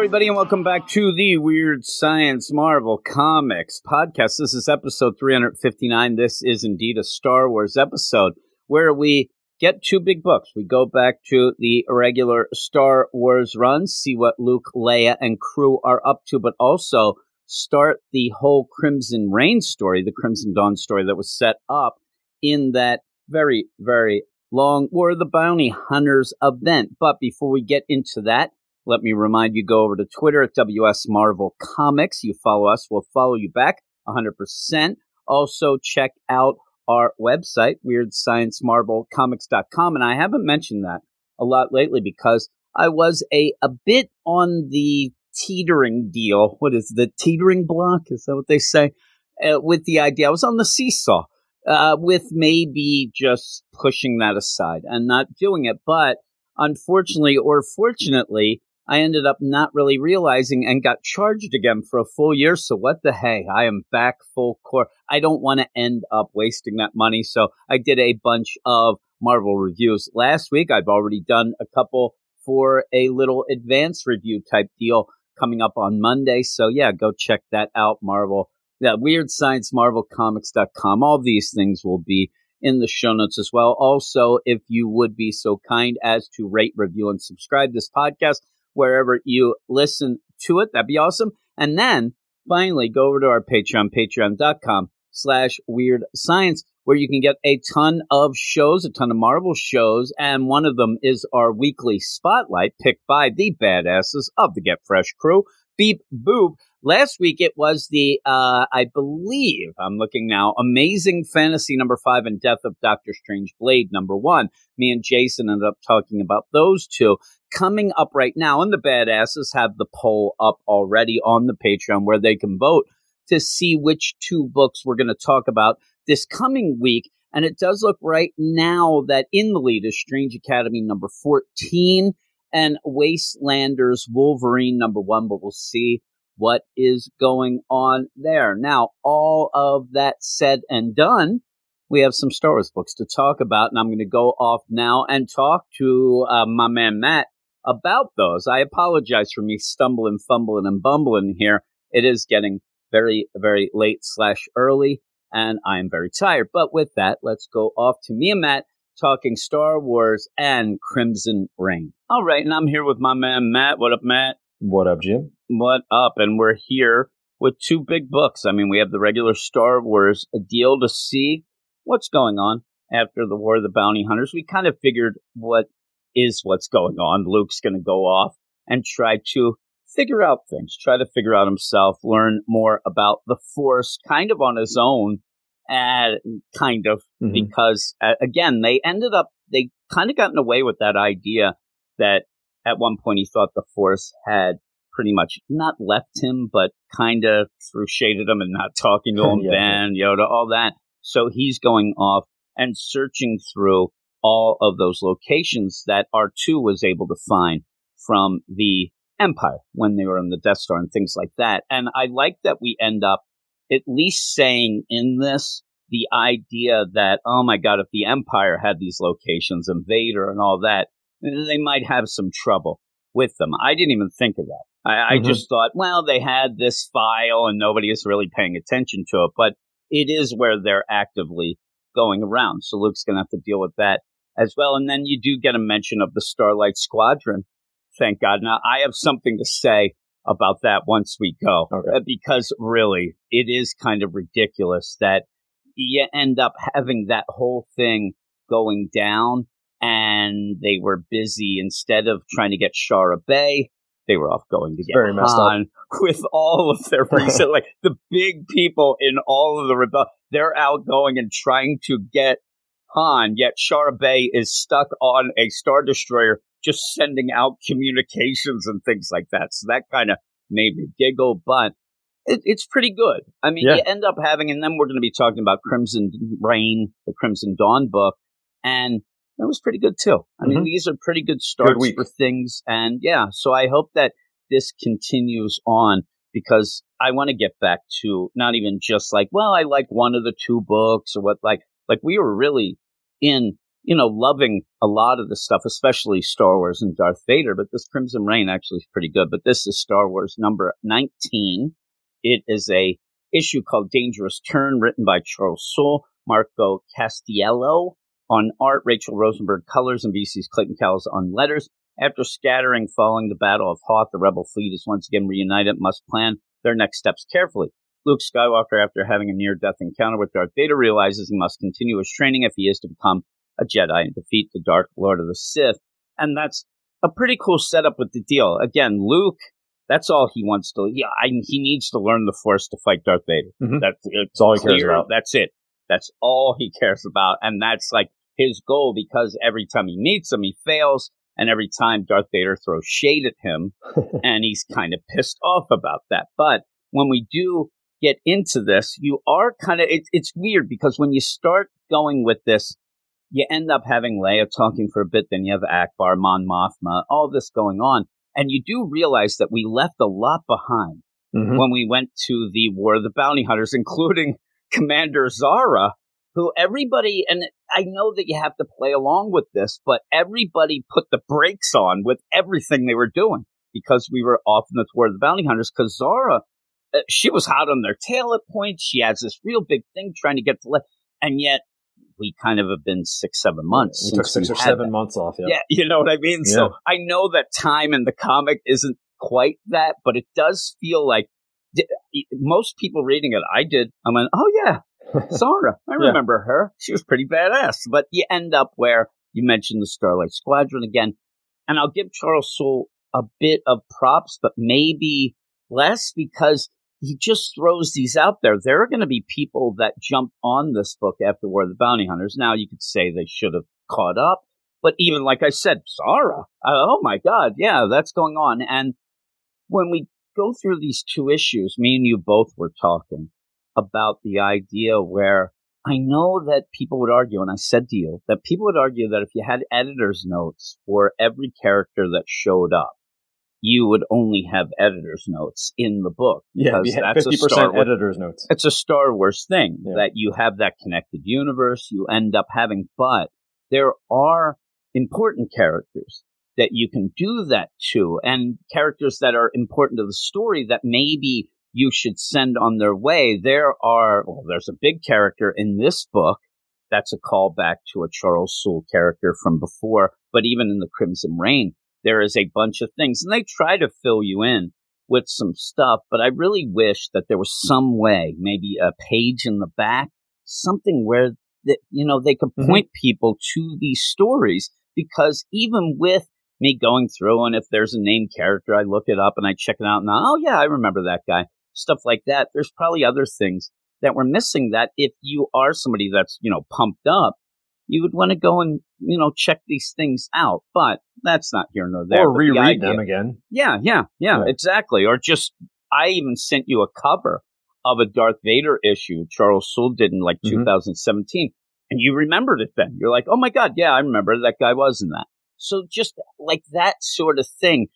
Everybody, and welcome back to the Weird Science Marvel Comics podcast. This is episode 359. This is indeed a Star Wars episode where we get two big books. We go back to the regular Star Wars run, see what Luke, Leia, and crew are up to, but also start the whole Crimson Reign story, the Crimson Dawn story that was set up in that very, very long War of the Bounty Hunters event. But before we get into that, let me remind you go over to Twitter at WS Marvel Comics. You follow us, we'll follow you back 100%. Also, check out our website, weirdsciencemarvelcomics.com. And I haven't mentioned that a lot lately because I was a, a bit on the teetering deal. What is the teetering block? Is that what they say? Uh, with the idea, I was on the seesaw uh, with maybe just pushing that aside and not doing it. But unfortunately or fortunately, I ended up not really realizing and got charged again for a full year. So what the hey? I am back full core. I don't want to end up wasting that money. So I did a bunch of Marvel reviews. Last week, I've already done a couple for a little advance review type deal coming up on Monday. So yeah, go check that out, Marvel. Yeah, Weird Science Marvel Comics.com. All these things will be in the show notes as well. Also, if you would be so kind as to rate, review, and subscribe this podcast wherever you listen to it, that'd be awesome. And then finally, go over to our Patreon, patreon.com slash weird science where you can get a ton of shows, a ton of Marvel shows, and one of them is our weekly spotlight picked by the badasses of the Get Fresh crew. Beep boop. Last week it was the, uh, I believe, I'm looking now, Amazing Fantasy number five and Death of Doctor Strange Blade number one. Me and Jason ended up talking about those two. Coming up right now, and the badasses have the poll up already on the Patreon where they can vote to see which two books we're going to talk about this coming week. And it does look right now that in the lead is Strange Academy number 14 and Wastelanders Wolverine number one, but we'll see what is going on there. Now, all of that said and done, we have some Star Wars books to talk about, and I'm going to go off now and talk to uh, my man Matt about those. I apologize for me stumbling, fumbling, and bumbling here. It is getting very, very late slash early and I'm very tired. But with that, let's go off to me and Matt talking Star Wars and Crimson Reign. All right, and I'm here with my man Matt. What up, Matt? What up, Jim? What up? And we're here with two big books. I mean, we have the regular Star Wars a deal to see what's going on after the War of the Bounty Hunters. We kind of figured what is what's going on. Luke's going to go off and try to figure out things, try to figure out himself, learn more about the Force kind of on his own, and kind of mm-hmm. because uh, again they ended up they kind of gotten away with that idea that at one point he thought the Force had pretty much not left him, but kind of threw shade at him and not talking to him, yeah. Ben, Yoda, all that. So he's going off and searching through all of those locations that R2 was able to find from the Empire when they were in the Death Star and things like that. And I like that we end up at least saying in this the idea that, oh my God, if the Empire had these locations and Vader and all that, they might have some trouble with them. I didn't even think of that. I, mm-hmm. I just thought, well, they had this file and nobody is really paying attention to it, but it is where they're actively going around. So Luke's going to have to deal with that as well. And then you do get a mention of the Starlight Squadron thank God. Now, I have something to say about that once we go, okay. Uh, because really, it is kind of ridiculous that you end up having that whole thing going down and they were busy instead of trying to get Shara Bey, They were off going to get very Han with all of their recent, like the big people in all of the rebel. They're out going and trying to get Han, yet Shara Bey is stuck on a Star Destroyer just sending out communications and things like that. So that kind of made me giggle, but it, it's pretty good. I mean, yeah. you end up having, and then we're going to be talking about Crimson Reign, the Crimson Dawn book, and that was pretty good too. I mm-hmm. mean, these are pretty good starts good for things, and yeah, so I hope that this continues on because I want to get back to not even just like, well, I like one of the two books or what, like, like we were really in you know, loving a lot of the stuff, especially Star Wars and Darth Vader. But this Crimson Reign actually is pretty good. But this is Star Wars number 19. It is a issue called Dangerous Turn, written by Charles Soule, Marco Castiello on art, Rachel Rosenberg colors, and VC's Clayton Cowles on letters. After scattering following the Battle of Hoth, the rebel fleet is once again reunited, must plan their next steps carefully. Luke Skywalker, after having a near death encounter with Darth Vader, realizes he must continue his training if he is to become a Jedi and defeat the Dark Lord of the Sith. And that's a pretty cool setup with the deal. Again, Luke, that's all he wants to. Yeah, I, he needs to learn the Force to fight Darth Vader. Mhm. That's, That's all he cares about. That's it. That's all he cares about, and that's like his goal. Because every time he meets him, he fails, and every time Darth Vader throws shade at him, and he's kind of pissed off about that. But when we do get into this, you are kind of, it, it's weird because when you start going with this, you end up having Leia talking for a bit, then you have Ackbar, Mon Mothma, all this going on. And you do realize that we left a lot behind Mhm. when we went to the War of the Bounty Hunters, including Commander Zahra, who everybody, and I know that you have to play along with this, but everybody put the brakes on with everything they were doing because we were off in the War of the Bounty Hunters. Because Zahra, Uh, she was hot on their tail at points. She has this real big thing trying to get to left, and yet we kind of have been six, seven months. We took six or seven that. months off. Yeah. Yeah, you know what I mean? Yeah. So I know that time in the comic isn't quite that, but it does feel like most people reading it, I did. I went, oh yeah, Zahra. I Yeah. remember her. She was pretty badass. But you end up where you mentioned the Starlight Squadron again. And I'll give Charles Soule a bit of props, but maybe less because he just throws these out there. There are going to be people that jump on this book after War of the Bounty Hunters. Now you could say they should have caught up, but even like I said, Zahra, uh, oh my God, yeah, that's going on. And when we go through these two issues, me and you both were talking about the idea where I know that people would argue, and I said to you that people would argue that if you had editor's notes for every character that showed up, you would only have editor's notes in the book. Yeah, because we had that's a fifty Star Wars- editor's notes. it's a Star Wars thing Yeah. that you have that connected universe you end up having, but there are important characters that you can do that to and characters that are important to the story that maybe you should send on their way. There are, well, there's a big character in this book that's a callback to a Charles Soule character from before, but even in the Crimson Reign, there is a bunch of things and they try to fill you in with some stuff, but I really wish that there was some way, maybe a page in the back, something where that you know they could Mhm. point people to these stories because even with me going through and if there's a named character, I look it up and I check it out and oh yeah, I remember that guy. Stuff like that. There's probably other things that we're missing that if you are somebody that's, you know, pumped up, you would want to go and, you know, check these things out. But that's not here nor there. or the reread idea- them again. yeah, yeah, yeah, Yeah. exactly. Or just, I even sent you a cover of a Darth Vader issue Charles Soule did in like Mhm. 2017, and you remembered it then. You're like, oh my God, yeah, I remember that guy was in that. So just like that sort of thing.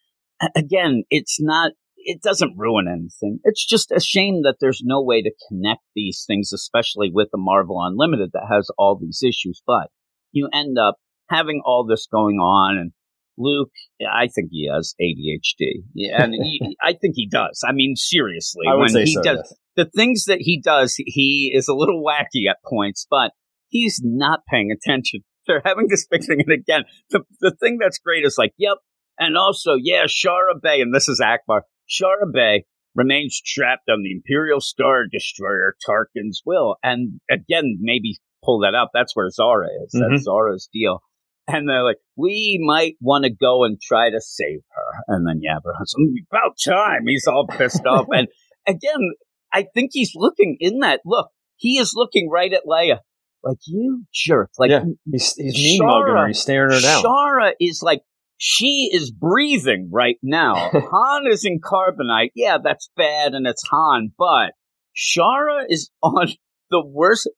Again, it's not, it doesn't ruin anything. It's just a shame that there's no way to connect these things, especially with the Marvel Unlimited that has all these issues. But you end up having all this going on and Luke, I think he has ADHD, yeah, and he, I think he does. I mean, seriously, I when say he so. does yes. the things that he does, he is a little wacky at points, but he's not paying attention. They're having this big thing, and again, the the thing that's great is like, yep, and also, yeah, Shara Bey, and this is Ackbar. Shara Bey remains trapped on the Imperial Star Destroyer Tarkin's will, and again, maybe pull that up. That's where Zahra is. That's mm-hmm. Zahra's deal. And they're like, we might want to go and try to save her. And then Yabba, mm, about time. He's all pissed off. And again, I think he's looking in that look. He is looking right at Leia, like you jerk. Like yeah, he's, he's mean mugging her. Shara- He's staring her down. Shara is like she is breathing right now. Han is in carbonite. Yeah, that's bad, and it's Han. But Shara is on the worst.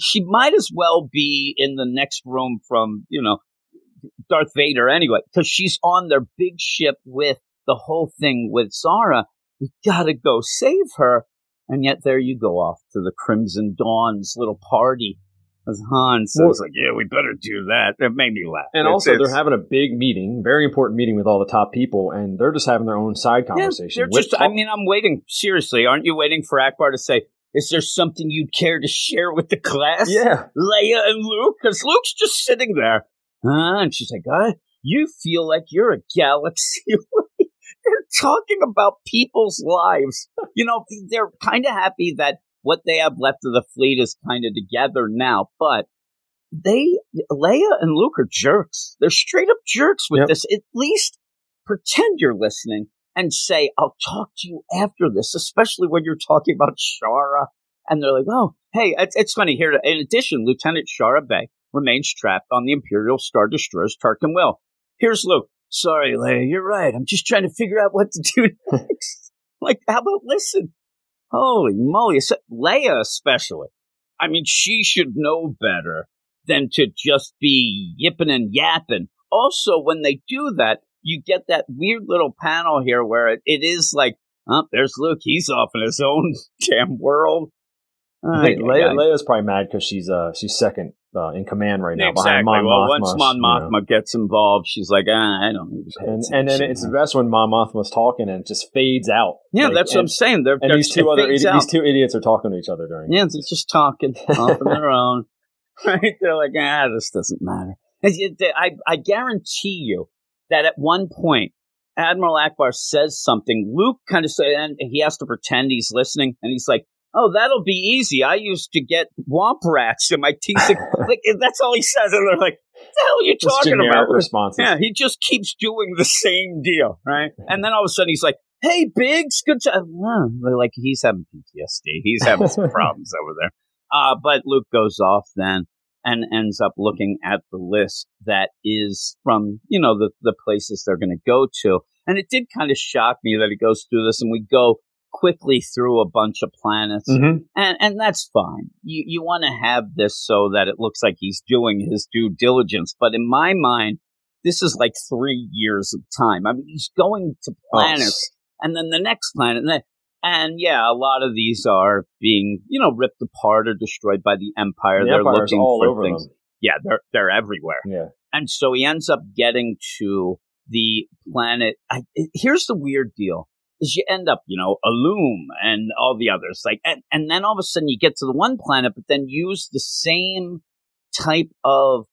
She might as well be in the next room from you know Darth Vader anyway, because she's on their big ship with the whole thing with Zahra. We gotta go save her. And yet there you go off to the Crimson Dawn's little party. As Han says, well, like, yeah, we better do that. It made me laugh. And it's, also, it's, they're having a big meeting, very important meeting with all the top people, and they're just having their own side conversation. Yeah, just, I mean, I'm waiting. Seriously, aren't you waiting for Ackbar to say, is there something you'd care to share with the class? Yeah. Leia and Luke? Because Luke's just sitting there. Uh, and she's like, uh, you feel like you're a galaxy They're talking about people's lives. You know, they're kind of happy that what they have left of the fleet is kind of together now, but they, Leia and Luke are jerks. They're straight up jerks with yep. this. At least pretend you're listening and say, I'll talk to you after this, especially when you're talking about Shara. And they're like, oh, hey, it's, it's funny here. In addition, Lieutenant Shara Bey remains trapped on the Imperial Star Destroyer's Tarkin Will. Here's Luke. Sorry, Leia, you're right. I'm just trying to figure out what to do next. like, how about listen? Holy moly. Leia, especially. I mean, she should know better than to just be yipping and yapping. Also, when they do that, you get that weird little panel here where it, it is like, oh, there's Luke. He's off in his own damn world. I think Leia, Leia's probably mad because she's uh she's second uh, in command right now exactly. behind Mon well, Mothma. Once Mon Mothma you know. gets involved, she's like, ah, I don't need to and, and then it's the best when Mon Mothma's talking and it just fades out. Yeah, like, that's what I'm saying. They're, and they're, these two other idi- these two idiots are talking to each other during. Yeah, they're just talking off on their own. Right? They're like, ah, this doesn't matter. I I guarantee you that at one point Admiral Ackbar says something. Luke kind of say, and he has to pretend he's listening, and he's like, "Oh, that'll be easy. I used to get womp rats in my teeth." like that's all he says, and they're like, "What the hell are you just talking about?" Responses. Yeah, he just keeps doing the same deal, right? and then all of a sudden he's like, "Hey, Biggs, good job." like he's having PTSD. He's having some problems over there. Uh, but Luke goes off then and ends up looking at the list that is from, you know, the, the places they're going to go to. And it did kind of shock me that he goes through this and we go quickly through a bunch of planets. Mm-hmm. And, and that's fine. You, you want to have this so that it looks like he's doing his due diligence. But in my mind, this is like three years of time. I mean, he's going to planets oh. and then the next planet. And then and yeah, a lot of these are being, you know, ripped apart or destroyed by the Empire. The they're Empire's looking all for over things. them. Yeah, they're they're everywhere. Yeah. And so he ends up getting to the planet. I, here's the weird deal: is you end up, you know, Ilum and all the others, like, and, and then all of a sudden you get to the one planet, but then use the same type of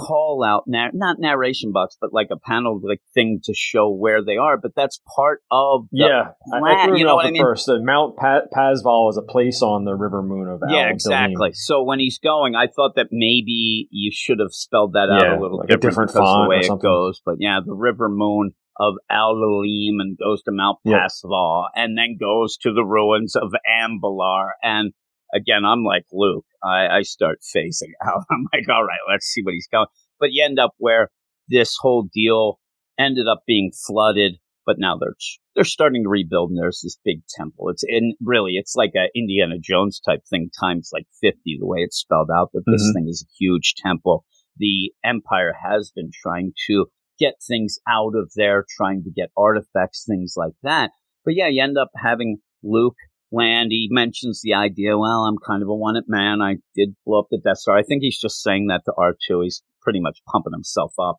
call out, na- not narration box, but like a panel like thing to show where they are. But that's part of yeah. Plan, I, I you know what I mean? First, the Mount pa- Pazval is a place on the river moon of yeah, Al exactly. So when he's going, I thought that maybe you should have spelled that out yeah, a little like different, a different font the way or it goes. But yeah, the river moon of Al-Alim and goes to Mount Yeah. Pasval and then goes to the ruins of Ambalar. And again, I'm like Luke. I, I start phasing out. I'm like, all right, let's see what he's going. But you end up where this whole deal ended up being flooded, but now they're they're starting to rebuild, and there's this big temple. It's in really, it's like a Indiana Jones type thing times like fifty, the way it's spelled out. That this Mhm. thing is a huge temple. The Empire has been trying to get things out of there, trying to get artifacts, things like that. But yeah, you end up having Luke land. He mentions the idea, well, I'm kind of a one-up man. I did blow up the Death Star. I think he's just saying that to R2. He's pretty much pumping himself up,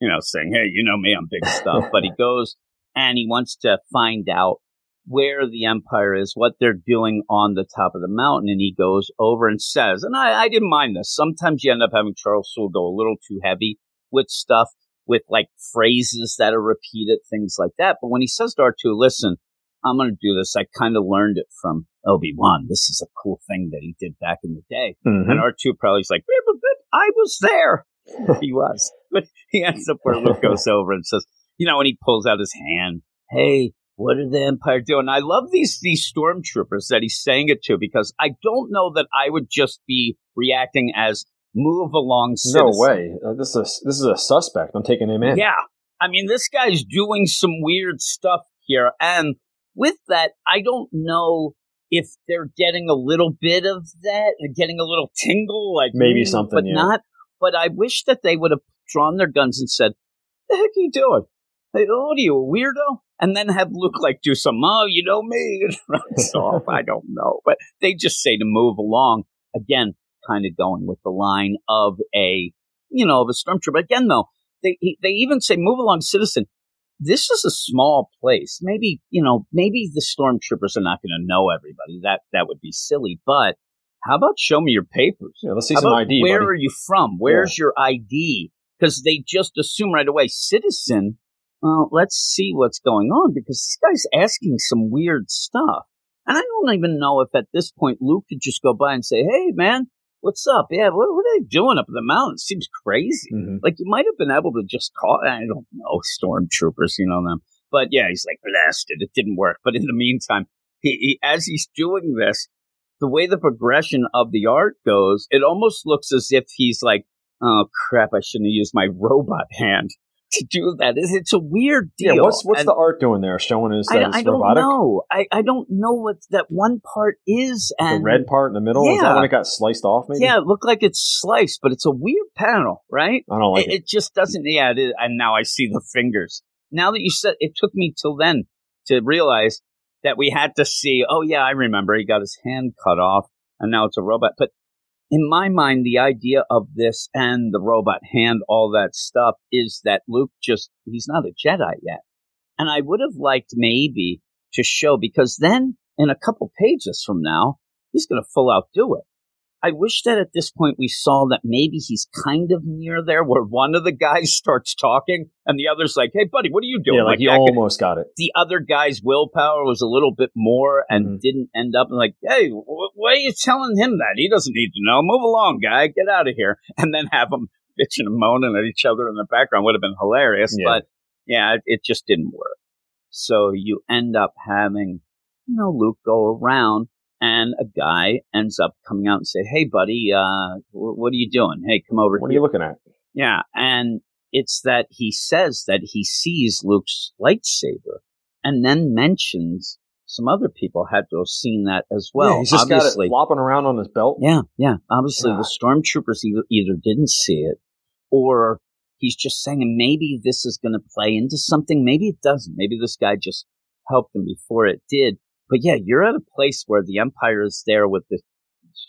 you know, saying, hey, you know me, I'm big stuff. but he goes and he wants to find out where the Empire is, what they're doing on the top of the mountain. And he goes over and says, and I, I didn't mind this. Sometimes you end up having Charles Soule go a little too heavy with stuff, with like phrases that are repeated, things like that. But when he says to R2, listen, I'm going to do this. I kind of learned it from Obi Wan. This is a cool thing that he did back in the day. Mhm. And R2 probably is like, yeah, but that- I was there. he was. But he ends up where Luke goes over and says, you know, when he pulls out his hand, hey, what did the Empire do? And I love these these stormtroopers that he's saying it to because I don't know that I would just be reacting as move along No way. Uh, this is a, this is a suspect. I'm taking him in. Yeah. I mean, this guy's doing some weird stuff here. And with that, I don't know if they're getting a little bit of that, getting a little tingle, like Maybe mm, something, but yeah. not. But I wish that they would have drawn their guns and said, "The heck are you doing? Hey, what are you, a weirdo?" And then have Luke like do some, "Oh, you know me," and runs off. I don't know, but they just say to move along. Again, kind of going with the line of a, you know, of a stormtrooper. Again, though, they they even say move along, citizen. This is a small place. Maybe you know, maybe the stormtroopers are not going to know everybody. That that would be silly. But how about show me your papers? Yeah, let's see how some ID. Where buddy. are you from? Where's your ID? Because they just assume right away, citizen. Well, let's see what's going on because this guy's asking some weird stuff. And I don't even know if at this point Luke could just go by and say, "Hey, man, what's up? Yeah, what, what are they doing up in the mountains? Seems crazy." Mhm. Like you might have been able to just call. I don't know, stormtroopers, you know them. But yeah, he's like blasted. It didn't work. But in the meantime, he, he as he's doing this, the way the progression of the art goes, it almost looks as if he's like, "Oh crap, I shouldn't have used my robot hand to do that." It's, it's a weird deal. Yeah, what's what's And- the art doing there? Showing us I, that I it's don't robotic. know. I, I don't know what that one part is. The red part in the middle is that Yeah. when it got sliced off? Maybe. yeah, it looked like it's sliced, but it's a weird panel, right? I don't like it, it. it just doesn't. Yeah, it is, and now I see the fingers. Now that you said, it took me till then to realize that we had to see. Oh yeah, I remember. He got his hand cut off, and now it's a robot. But in my mind, the idea of this and the robot hand, all that stuff, is that Luke just—he's not a Jedi yet. And I would have liked maybe to show because then in a couple pages from now, he's going to full out do it. I wish that at this point we saw that maybe he's kind of near there where one of the guys starts talking and the other's like, Hey buddy, what are you doing? yeah, like, you that guy- almost got it. the other guy's willpower was a little bit more and Mhm. didn't end up like, Hey, wh- why are you telling him that? He doesn't need to know. Move along, guy. Get out of here. And then have them bitching and moaning at each other in the background would have been hilarious. Yeah. But yeah, it, it just didn't work. So you end up having, you know, Luke go around and a guy ends up coming out and say, Hey buddy, uh, wh- what are you doing? Hey, come over What are you looking at? Yeah, and it's that he says that he sees Luke's lightsaber, and then mentions some other people had to have seen that as well. yeah, he's just obviously, got it flopping around on his belt. yeah, yeah. Obviously, God. the stormtroopers either, either didn't see it, or he's just saying, maybe this is going to play into something. Maybe it doesn't. Maybe this guy just helped him before it did. But yeah, you're at a place where the Empire is there with this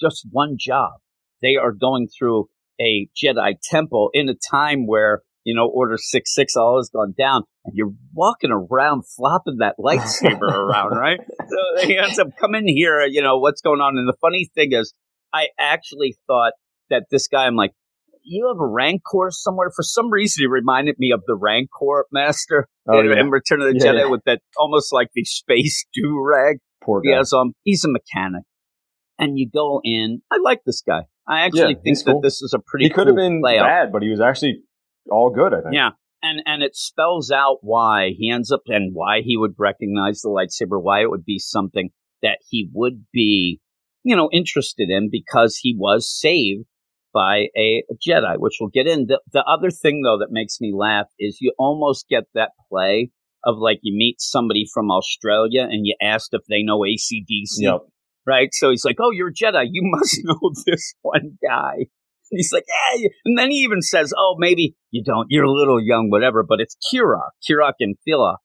just one job. They are going through a Jedi temple in a time where you know Order Six Six all has gone down, and you're walking around flopping that lightsaber around, right? So he ends up coming here. You know what's going on, and the funny thing is, I actually thought that this guy. I'm like, you have a Rancor somewhere. For some reason, he reminded me of the Rancor master Oh, in, yeah. in Return of the Yeah, Jedi yeah. with that almost like the space do rag. Poor guy. He has um, he's a mechanic, and you go in. I like this guy. I actually think that cool. this is a pretty. he could cool have been bad, but he was actually all good. I think. Yeah, and and it spells out why he ends up and why he would recognize the lightsaber, why it would be something that he would be, you know, interested in because he was saved by a Jedi, which we'll get in. The, the other thing though that makes me laugh is you almost get that play of like you meet somebody from Australia and you asked if they know ACDC Yep. right? So he's like, "Oh, you're a Jedi. You must know this one guy." And he's like, "Yeah," and then he even says, "Oh, maybe you don't. You're a little young, whatever." But it's Kirak, Kirok and Phila,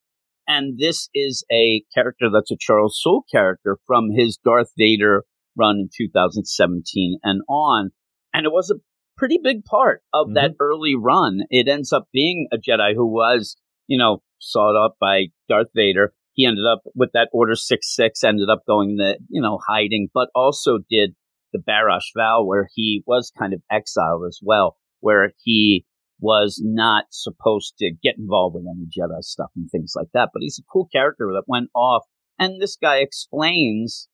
and this is a character that's a Charles Soule character from his Darth Vader run in 2017 and on, and it was a pretty big part of that mm-hmm. early run. It ends up being a Jedi who was, you know, sought up by Darth Vader. He ended up with that Order Six Six. Ended up going the, you know, hiding, but also did the Barash Vow, where he was kind of exiled as well, where he was not supposed to get involved with any Jedi stuff and things like that. But he's a cool character that went off, and this guy explains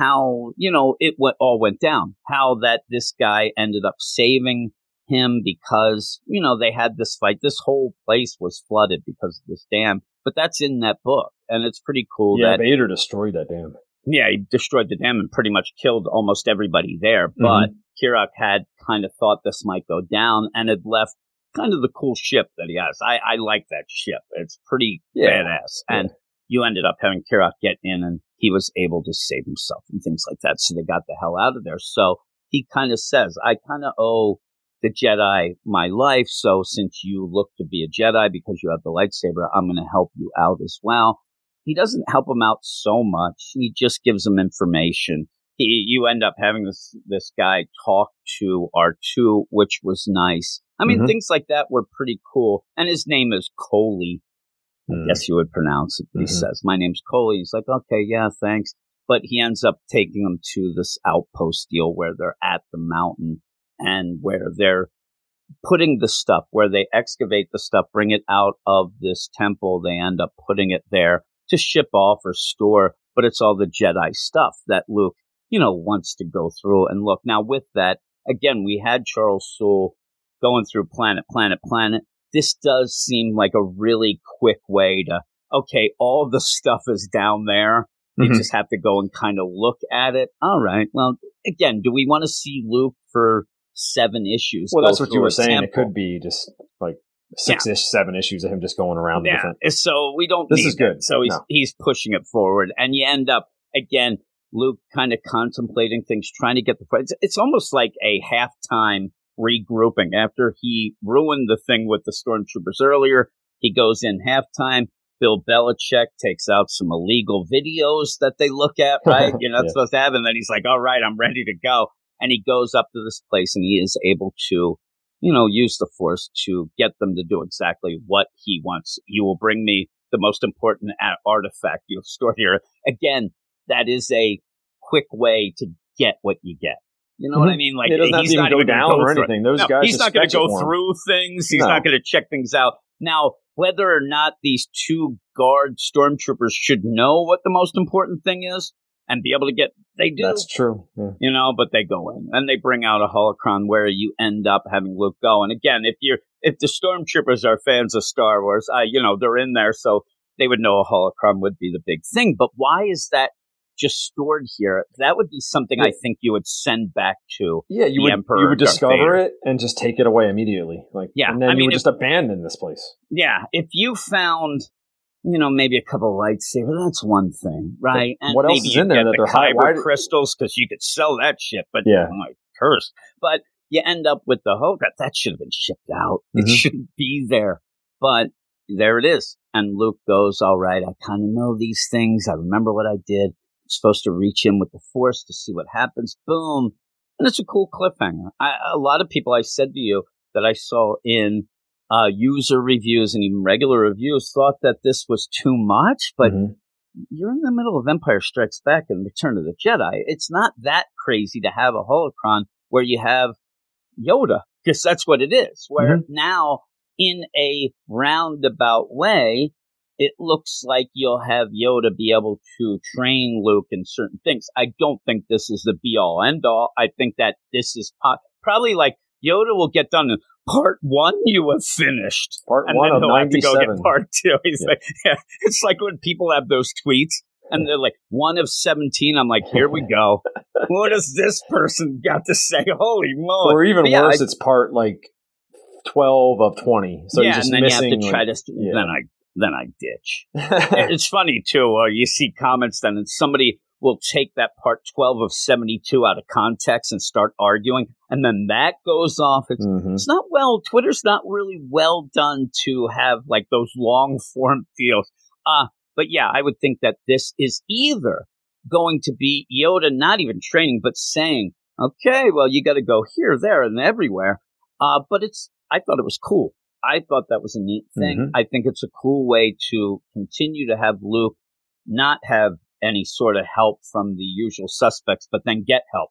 how you know it went, all went down. How that this guy ended up saving him because you know they had this fight. This whole place was flooded because of this dam. But that's in that book, and it's pretty cool Yeah, that Vader destroyed that dam. yeah, he destroyed the dam and pretty much killed almost everybody there. Mm-hmm. But Kirak had kind of thought this might go down and had left kind of the cool ship that he has. I, I like that ship. It's pretty Yeah. badass. And you ended up having Kirak get in and he was able to save himself and things like that. So they got the hell out of there. So he kind of says, I kind of owe the Jedi my life. So since you look to be a Jedi because you have the lightsaber, I'm going to help you out as well. He doesn't help him out so much. He just gives him information. he, you end up having this this guy talk to R2, which was nice. I mean, mm-hmm. things like that were pretty cool. And his name is Coley. I guess you would pronounce it. He mm-hmm. says, "My name's Coley." He's like, "Okay, yeah, thanks." But he ends up taking them to this outpost deal where they're at the mountain and where they're putting the stuff where they excavate the stuff, bring it out of this temple. They end up putting it there to ship off or store, but it's all the Jedi stuff that Luke, you know, wants to go through and look. Now, with that, again, we had Charles Soule going through planet, planet, planet. This does seem like a really quick way to, okay, all the stuff is down there. You mm-hmm. just have to go and kind of look at it. All right. Well, again, do we want to see Luke for seven issues. Well, that's what you were saying. Temple. It could be just like six ish, yeah. seven issues of him just going around. Yeah. Different... So we don't. This is good. That. So he's no. he's pushing it forward, and you end up again. Luke kind of contemplating things, trying to get the. It's, it's almost like a halftime regrouping after he ruined the thing with the stormtroopers earlier. He goes in halftime. Bill Belichick takes out some illegal videos that they look at, right? You're not yeah. supposed to have, and then he's like, "All right, I'm ready to go." and he goes up to this place and he is able to, you know, use the force to get them to do exactly what he wants. You will bring me the most important artifact you've stored here. Again, that is a quick way to get what you get. You know mm-hmm. what I mean? Like it he's not go down go or anything. Those no, guys, he's not going to go through things. He's no. not going to check things out. Now, whether or not these two guard stormtroopers should know what the most important thing is, and be able to get they do. That's true. Yeah. You know, but they go in and they bring out a holocron where you end up having Luke go. And again, if you're if the stormtroopers are fans of Star Wars, I you know they're in there, so they would know a holocron would be the big thing. But why is that just stored here? That would be something yeah. I think you would send back to yeah, you would Emperor you would discover it and just take it away immediately, like yeah, and then I you mean, would if, just abandon this place. Yeah, if you found you know, maybe a couple lightsabers. That's one thing, right? And what else is in there that the they're high crystals because you could sell that shit. But yeah, oh my curse! But you end up with the hope that that should have been shipped out. Mm-hmm. It shouldn't be there, but there it is. And Luke goes, "All right, I kind of know these things. I remember what I did. Supposed to reach in with the Force to see what happens. Boom." And it's a cool cliffhanger. I, a lot of people I said to you that I saw in uh, user reviews and even regular reviews thought that this was too much, but mm-hmm. you're in the middle of Empire Strikes Back and Return of the Jedi. It's not that crazy to have a holocron where you have Yoda, because that's what it is. Where mm-hmm. now, in a roundabout way, it looks like you'll have Yoda be able to train Luke in certain things. I don't think this is the be all end all. I think that this is po- probably like Yoda will get done in part one you have finished. Part and one then of he'll have to go get part two. He's yeah. like, yeah. It's like when people have those tweets and they're like, one of 17. I'm like, here we go. what has this person got to say? Holy moly. Or even yeah, worse, I, it's part like 12 of 20. So yeah, you're just and then missing, you have to try like, to, yeah. then I, then I ditch. it's funny too. Uh, you see comments then and somebody will take that part 12 of 72 out of context and start arguing. And then that goes off. It's, mm-hmm. it's not well, Twitter's not really well done to have like those long form deals. Uh, but yeah, I would think that this is either going to be Yoda not even training, but saying, okay, well, you got to go here, there, and everywhere. Uh, but it's, I thought it was cool. I thought that was a neat thing. Mm-hmm. I think it's a cool way to continue to have Luke not have any sort of help from the usual suspects, but then get help.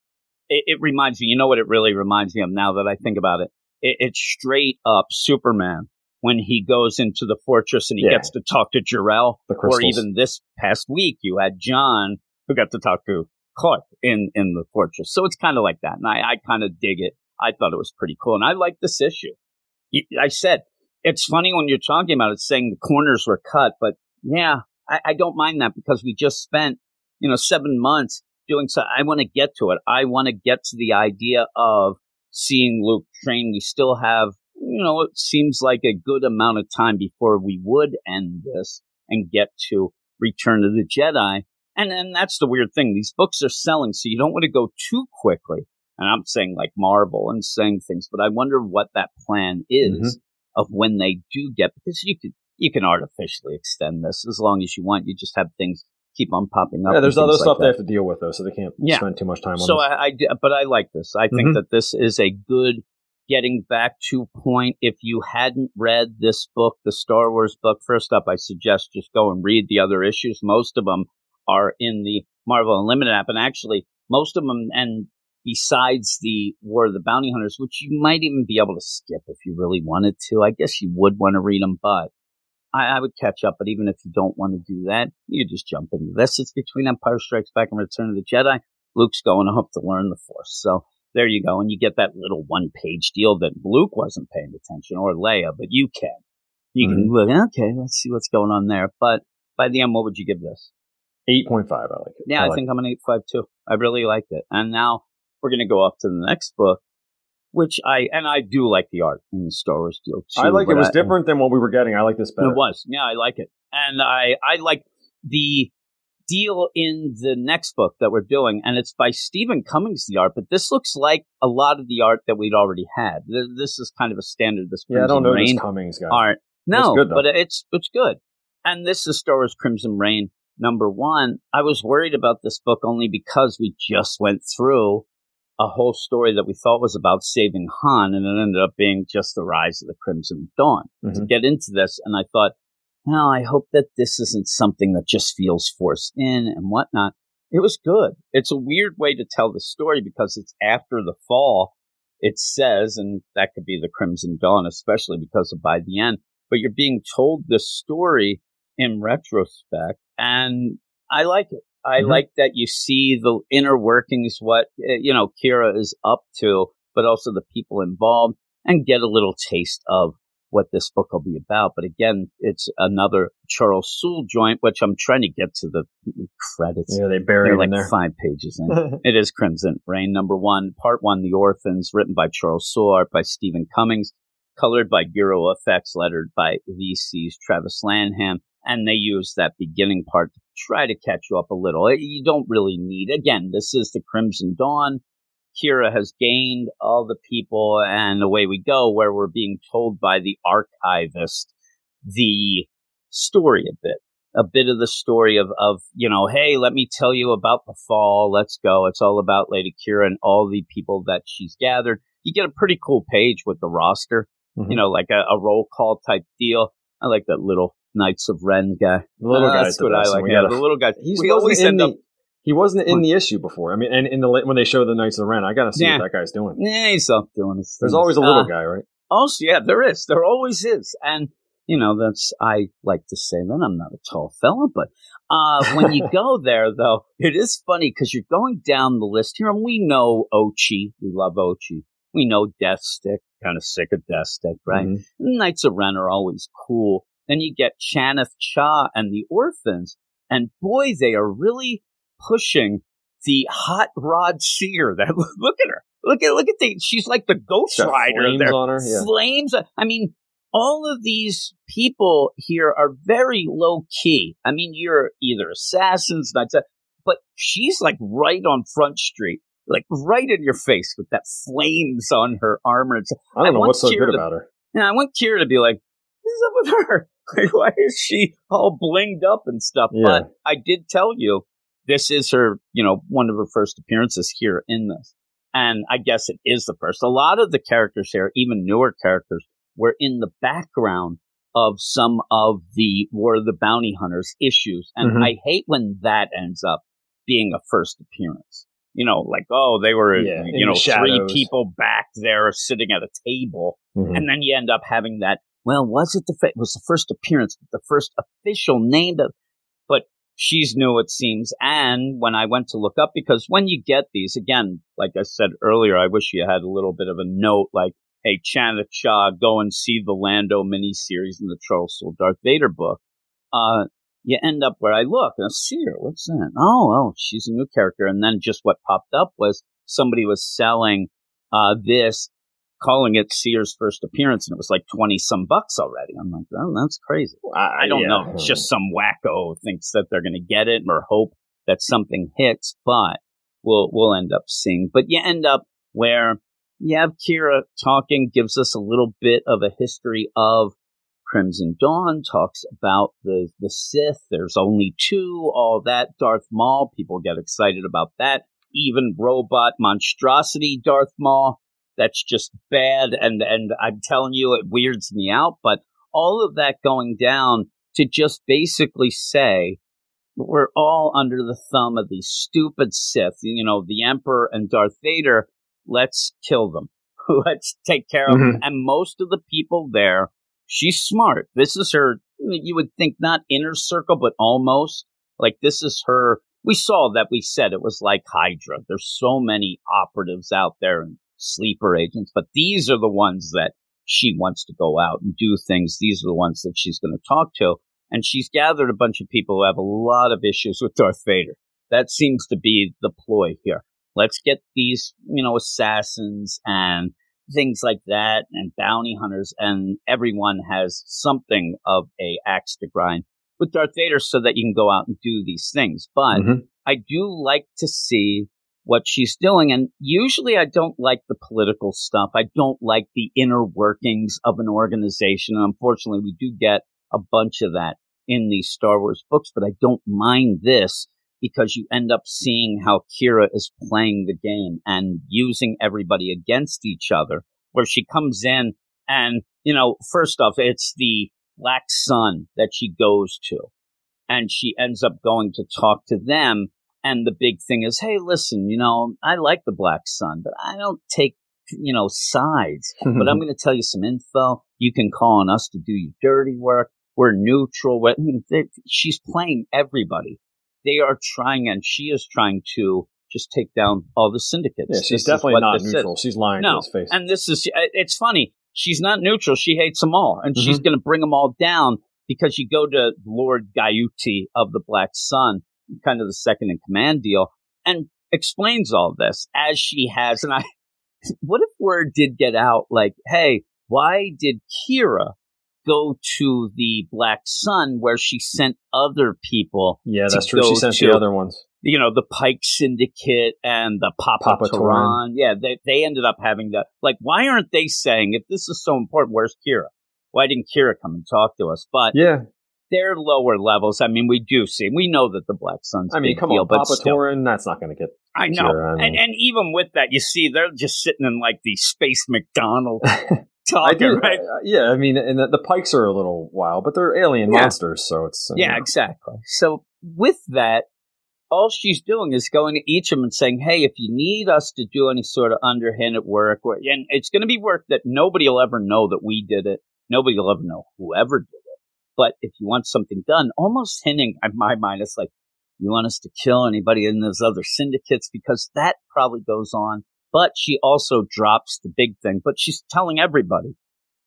It, it reminds me, you know what it really reminds me of now that I think about it? it it's straight up Superman when he goes into the fortress and he yeah. gets to talk to Jor-El. Or even this past week, you had John who got to talk to Clark in, in the fortress. So it's kind of like that. And I, I kind of dig it. I thought it was pretty cool. And I like this issue. I said, it's funny when you're talking about it saying the corners were cut, but yeah, I, I don't mind that because we just spent, you know, seven months doing so. I want to get to it. I want to get to the idea of seeing Luke train. We still have, you know, it seems like a good amount of time before we would end this and get to Return of the Jedi. And and that's the weird thing. These books are selling, so you don't want to go too quickly. And I'm saying like Marvel and saying things, but I wonder what that plan is mm-hmm. of when they do get because you could you can artificially extend this as long as you want. You just have things keep on popping up. Yeah, there's other like stuff that. they have to deal with though, so they can't yeah. spend too much time on. So I, I, but I like this. I think mm-hmm. that this is a good getting back to point. If you hadn't read this book, the Star Wars book, first up, I suggest just go and read the other issues. Most of them are in the Marvel Unlimited app, and actually most of them, and besides the War of the Bounty Hunters, which you might even be able to skip if you really wanted to. I guess you would want to read them, but I, I, would catch up. But even if you don't want to do that, you just jump into this. It's between Empire Strikes Back and Return of the Jedi. Luke's going off to learn the Force. So there you go. And you get that little one page deal that Luke wasn't paying attention or Leia, but you can. You mm-hmm. can look, okay, let's see what's going on there. But by the end, what would you give this? 8.5. I like it. Yeah, I, I like think it. I'm an 8.5 too. I really liked it. And now we're going to go off to the next book, which I, and I do like the art in the Star Wars deal too. I like it. was I, different than what we were getting. I like this better. It was. Yeah, I like it. And I, I like the deal in the next book that we're doing, and it's by Steven Cummings, the art, but this looks like a lot of the art that we'd already had. This is kind of a standard. This yeah, I don't know this Cummings guy. Art. No, good, but it's it's good. And this is Star Wars Crimson Reign number one. I was worried about this book only because we just went through a whole story that we thought was about saving Han, and it ended up being just the rise of the Crimson Dawn. Mm-hmm. To get into this, and I thought, well, I hope that this isn't something that just feels forced in and whatnot. It was good. It's a weird way to tell the story because it's after the fall. It says, and that could be the Crimson Dawn, especially because of by the end, but you're being told this story in retrospect. And I like it. I mm-hmm. like that you see the inner workings, what, eh, you know, Qi'ra is up to, but also the people involved and get a little taste of what this book will be about. But again, it's another Charles Soule joint, which I'm trying to get to the credits. Yeah, they buried like there. five pages in. it is Crimson Reign number one, part one, The Orphans, written by Charles Soule, art by Steven Cummings, colored by Guru-eFX, lettered by VC's Travis Lanham. And they use that beginning part to try to catch you up a little. You don't really need, again, this is the Crimson Dawn Qi'ra has gained all the people, and away we go, where we're being told by the archivist the story a bit, a bit of the story of, of, you know, hey, let me tell you about the fall. Let's go. It's all about Lady Qi'ra and all the people that she's gathered. You get a pretty cool page with the roster, mm-hmm. you know, like a, a roll call type deal. I like that little Knights of Ren guy. The little uh, That's what I like. Yeah, the little guys. He's we always end the, up he wasn't in the issue before. I mean, and in the when they show the Knights of Ren, I got to see yeah. what that guy's doing. Yeah, he's up doing his. There's always a little uh, guy, right? Also, yeah, there is. There always is, and you know that's I like to say that I'm not a tall fella, but uh, when you go there, though, it is funny because you're going down the list here, and we know Ochi. We love Ochi. We know Death Stick. Kind of sick of Death Stick, right? Mm-hmm. Knights of Ren are always cool. Then you get Chanath Cha and the Orphans, and boy, they are really pushing the hot rod seer. That look at her. Look at look at the. She's like the Ghost Rider. Flames there. on her. Yeah. Flames. I mean, all of these people here are very low key. I mean, you're either assassins, not but she's like right on Front Street, like right in your face with that flames on her armor. I don't I know what's so good to, about her. Yeah, I want Qi'ra to be like, "What's up with her? Like, why is she all blinged up and stuff?" Yeah. But I did tell you this is her, you know, one of her first appearances here in this. And I guess it is the first. A lot of the characters here, even newer characters, were in the background of some of the War of the Bounty Hunters issues. And mm-hmm. I hate when that ends up being a first appearance. You know, like, oh, they were, yeah, you know, three people back there sitting at a table. Mm-hmm. And then you end up having that, well, was it the, it was the first appearance, the first official name that, but she's new, it seems. And when I went to look up, because when you get these, again, like I said earlier, I wish you had a little bit of a note like, hey, Chanath Cha, go and see the Lando miniseries in the Charles Soule Darth Vader book. Uh, you end up where I look and I see her. What's that? Oh, oh, she's a new character. And then just what popped up was somebody was selling uh, this calling it Sears' first appearance, and it was like twenty some bucks already. I'm like, oh, that's crazy. I, I don't yeah. know. It's just some wacko thinks that they're going to get it or hope that something hits, but we'll we'll end up seeing. But you end up where you have Qi'ra talking, gives us a little bit of a history of Crimson Dawn talks about the, the Sith. There's only two, all that. Darth Maul, people get excited about that. Even robot monstrosity Darth Maul. That's just bad. And, and I'm telling you, it weirds me out. But all of that going down to just basically say, we're all under the thumb of these stupid Sith, you know, the Emperor and Darth Vader. Let's kill them. Let's take care of mm-hmm. them. And most of the people there she's smart. This is her, you would think not inner circle, but almost like this is her. We saw that we said it was like Hydra. There's so many operatives out there and sleeper agents, but these are the ones that she wants to go out and do things. These are the ones that she's going to talk to. And she's gathered a bunch of people who have a lot of issues with Darth Vader. That seems to be the ploy here. Let's get these, you know, assassins and things like that and bounty hunters and everyone has something of a axe to grind with Darth Vader so that you can go out and do these things. But mm-hmm. I do like to see what she's doing. And usually I don't like the political stuff. I don't like the inner workings of an organization. And unfortunately, we do get a bunch of that in these Star Wars books, but I don't mind this because you end up seeing how Qi'ra is playing the game and using everybody against each other, where she comes in and, you know, first off, it's the Black Sun that she goes to. And she ends up going to talk to them. And the big thing is, hey, listen, you know, I like the Black Sun, but I don't take, you know, sides. but I'm going to tell you some info. You can call on us to do your dirty work. We're neutral. She's playing everybody they are trying, and she is trying to just take down all the syndicates. Yeah, she's this definitely not neutral. She's lying no, to his face. And this is, it's funny. She's not neutral. She hates them all, and mm-hmm. she's going to bring them all down because you go to Lord Guyuti of the Black Sun, kind of the second in command deal, and explains all this as she has. And I, what if word did get out like, hey, why did Qi'ra go to the Black Sun where she sent other people. Yeah, that's true. She sent to, the other ones. You know, the Pyke Syndicate and the Papa, Papa Turan. Yeah, they, they ended up having that. Like, why aren't they saying, if this is so important, where's Qi'ra? Why didn't Qi'ra come and talk to us? But yeah, they're lower levels. I mean, we do see, we know that the Black Sun's. I mean, come deal, on, Papa still, Turan, that's not going to get. I know, Qi'ra, I mean. and and even with that, you see, they're just sitting in like the space McDonald talking, do, right? Uh, yeah, I mean, and the, the, Pykes are a little wild, but they're alien yeah. monsters, so it's uh, yeah, know. exactly. So with that, all she's doing is going to each of them and saying, "Hey, if you need us to do any sort of underhanded work, and it's going to be work that nobody will ever know that we did it, nobody will ever know whoever did it. But if you want something done, almost hinting in my mind, it's like." You want us to kill anybody in those other syndicates because that probably goes on but she also drops the big thing. But she's telling everybody,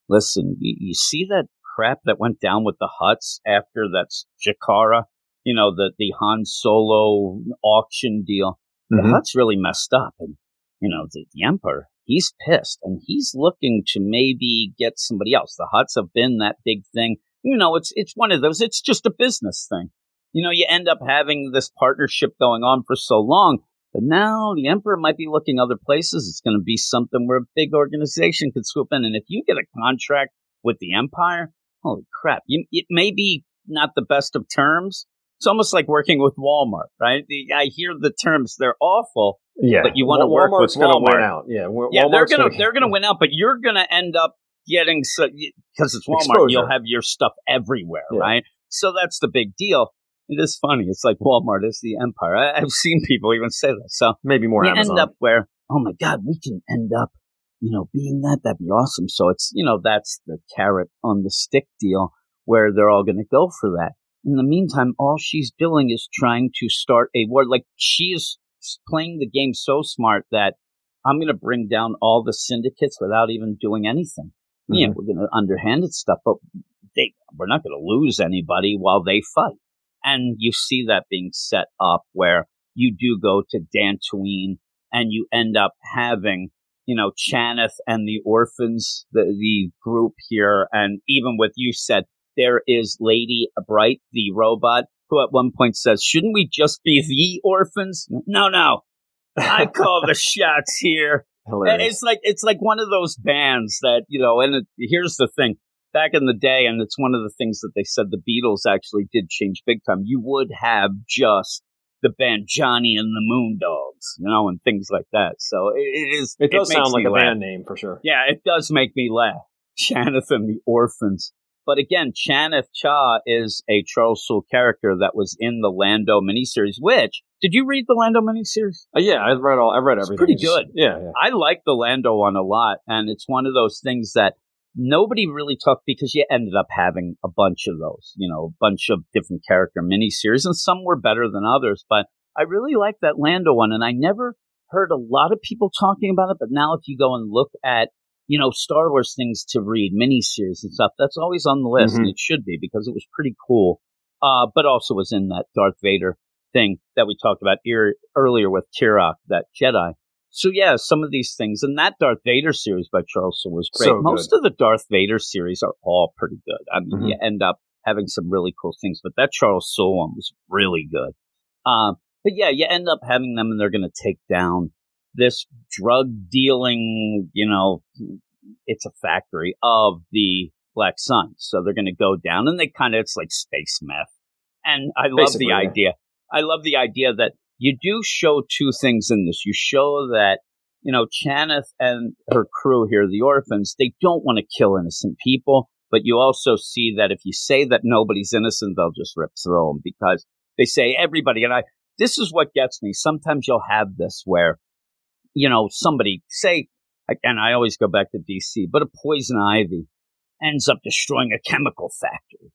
listen, you, you see that crap that went down with the Hutts after that's Jekara, you know, the, the Han Solo auction deal. Mm-hmm. The Hutts really messed up. And, you know, the, the Emperor, he's pissed and he's looking to maybe get somebody else. The Hutts have been that big thing. You know, it's, it's one of those, it's just a business thing. You know, you end up having this partnership going on for so long but now the emperor might be looking other places. It's going to be something where a big organization could swoop in. And if you get a contract with the empire, holy crap, you, it may be not the best of terms. It's almost like working with Walmart, right? I hear the terms; they're awful. Yeah, but you want to work with Walmart. Win out. Yeah, yeah, they're gonna, gonna they're gonna win out, but you're gonna end up getting so because it's Walmart. Exposure. You'll have your stuff everywhere, yeah. right? So that's the big deal it is funny. It's like Walmart is the empire. I, have seen people even say that. So maybe more. We Amazon. end up where, oh my god, we can end up, you know, being that. That'd be awesome. So it's you know that's the carrot on the stick deal where they're all going to go for that. In the meantime, all she's doing is trying to start a war. Like she is playing the game so smart that I'm going to bring down all the syndicates without even doing anything. Mm-hmm. Yeah, we're going to underhanded stuff, but they, we're not going to lose anybody while they fight. And you see that being set up where you do go to Dantooine and you end up having, you know, Chanath and the orphans, the, the group here. And even with you said, there is Lady Bright, the robot, who at one point says, shouldn't we just be the orphans? No, no. I call the shots here. Hilarious. It's like, it's like one of those bands that, you know, and it, here's the thing back in the day, and it's one of the things that they said the Beatles actually did change big time. You would have just the band Johnny and the Moondogs, you know, and things like that. So it, it is. It does it sound like a laugh. band name for sure. Yeah, it does make me laugh. Chanath and the Orphans. But again, Chanath Cha is a Charles Soule character that was in the Lando miniseries. Which did you read the Lando miniseries? Uh, yeah, I read all. I read everything. It's pretty good. Yeah, yeah. I like the Lando one a lot, and it's one of those things that nobody really talked because you ended up having a bunch of those, you know, a bunch of different character miniseries, and some were better than others. But I really like that Lando one, and I never heard a lot of people talking about it. But now, if you go and look at you know, Star Wars things to read, miniseries and stuff. That's always on the list, mm-hmm. and it should be because it was pretty cool. Uh, but also was in that Darth Vader thing that we talked about er- earlier with Kirak, that Jedi. So yeah, some of these things, and that Darth Vader series by Charles Soule was great. So Most of the Darth Vader series are all pretty good. I mean, mm-hmm. you end up having some really cool things, but that Charles Soule one was really good. Um, but yeah, you end up having them, and they're going to take down this drug dealing, you know, it's a factory of the Black Sun. So they're going to go down and they kind of, it's like space meth. And I love Basically, the yeah. I love the idea that you do show two things in this. You show that, you know, Chanath and her crew here, the orphans, they don't want to kill innocent people. But you also see that if you say that nobody's innocent, they'll just rip through them because they say everybody. And I, this is what gets me. Sometimes you'll have this where you know, somebody say, and I always go back to DC, but a poison ivy ends up destroying a chemical factory.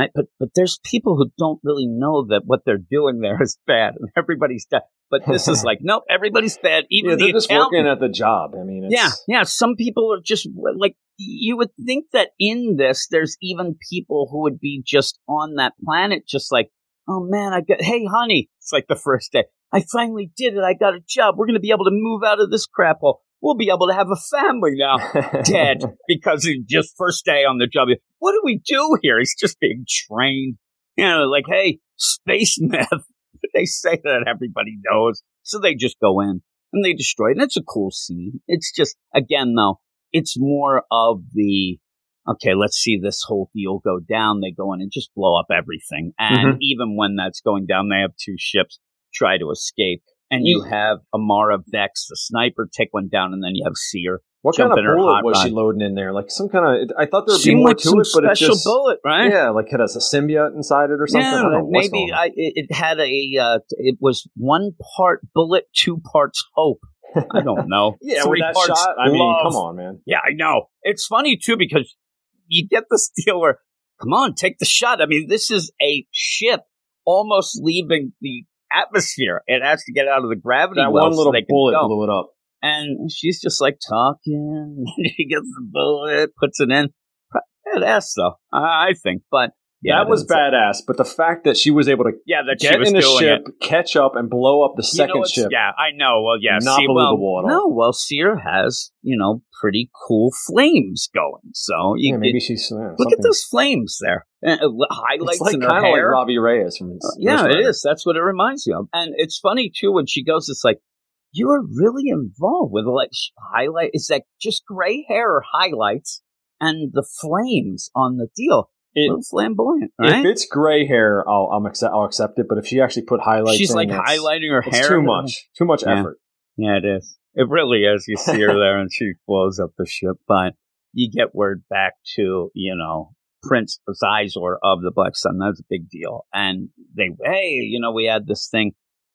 Right? But but there's people who don't really know that what they're doing there is bad, and everybody's dead. But this is like, nope, everybody's bad. Even yeah, they're the just working at the job. I mean, yeah, yeah. Some people are just like you would think that in this, there's even people who would be just on that planet, just like, oh man, I got, hey honey, it's like the first day. I finally did it. I got a job. We're going to be able to move out of this crap hole. We'll be able to have a family now. Dead because he just first day on the job. What do we do here? He's just being trained. You know, like, hey, space meth. they say that everybody knows. So they just go in and they destroy it. And it's a cool scene. It's just, again, though, it's more of the, okay, let's see this whole deal go down. They go in and just blow up everything. And mm-hmm. even when that's going down, they have two ships try to escape. And you have Amara Vex, the sniper, take one down, and then you have Seer. What kind of bullet was rod. she loading in there? Like some kind of, I thought there would be more like to it, but it's just bullet, right? Yeah, like it has a symbiote inside it or something. Yeah, know, maybe I, it had a, uh, it was one part bullet, two parts hope. I don't know. yeah, Three parts shot. I mean, come on, man. Yeah, I know. It's funny too because you get the deal where, come on, take the shot. I mean, this is a ship almost leaving the atmosphere. It has to get out of the gravity. That well one little so bullet blew it up. And she's just like talking. she gets the bullet, puts it in. Badass though, I think. But yeah, that was badass. But the fact that she was able to yeah, that get in the ship, it. catch up, and blow up the second you know ship. Yeah, I know. Well, yeah, not see, believable well, at all. No, well, Cere has you know pretty cool flames going. So you yeah, maybe she's look something. at those flames there. Uh, highlights like in her hair. like Robbie Reyes from uh, yeah, it is. That's what it reminds you of. And it's funny too when she goes. It's like you are really involved with like highlight. It's like just gray hair or highlights and the flames on the deal. It, flamboyant, right? If it's gray hair, I'll I'll accept, I'll accept it. But if she actually put highlights, she's like highlighting her hair. Too much, too much yeah. effort. Yeah, it is. It really is. You see her there, and she blows up the ship. But you get word back to you know Prince Xizor of the Black Sun. That's a big deal. And they, hey, you know, we had this thing,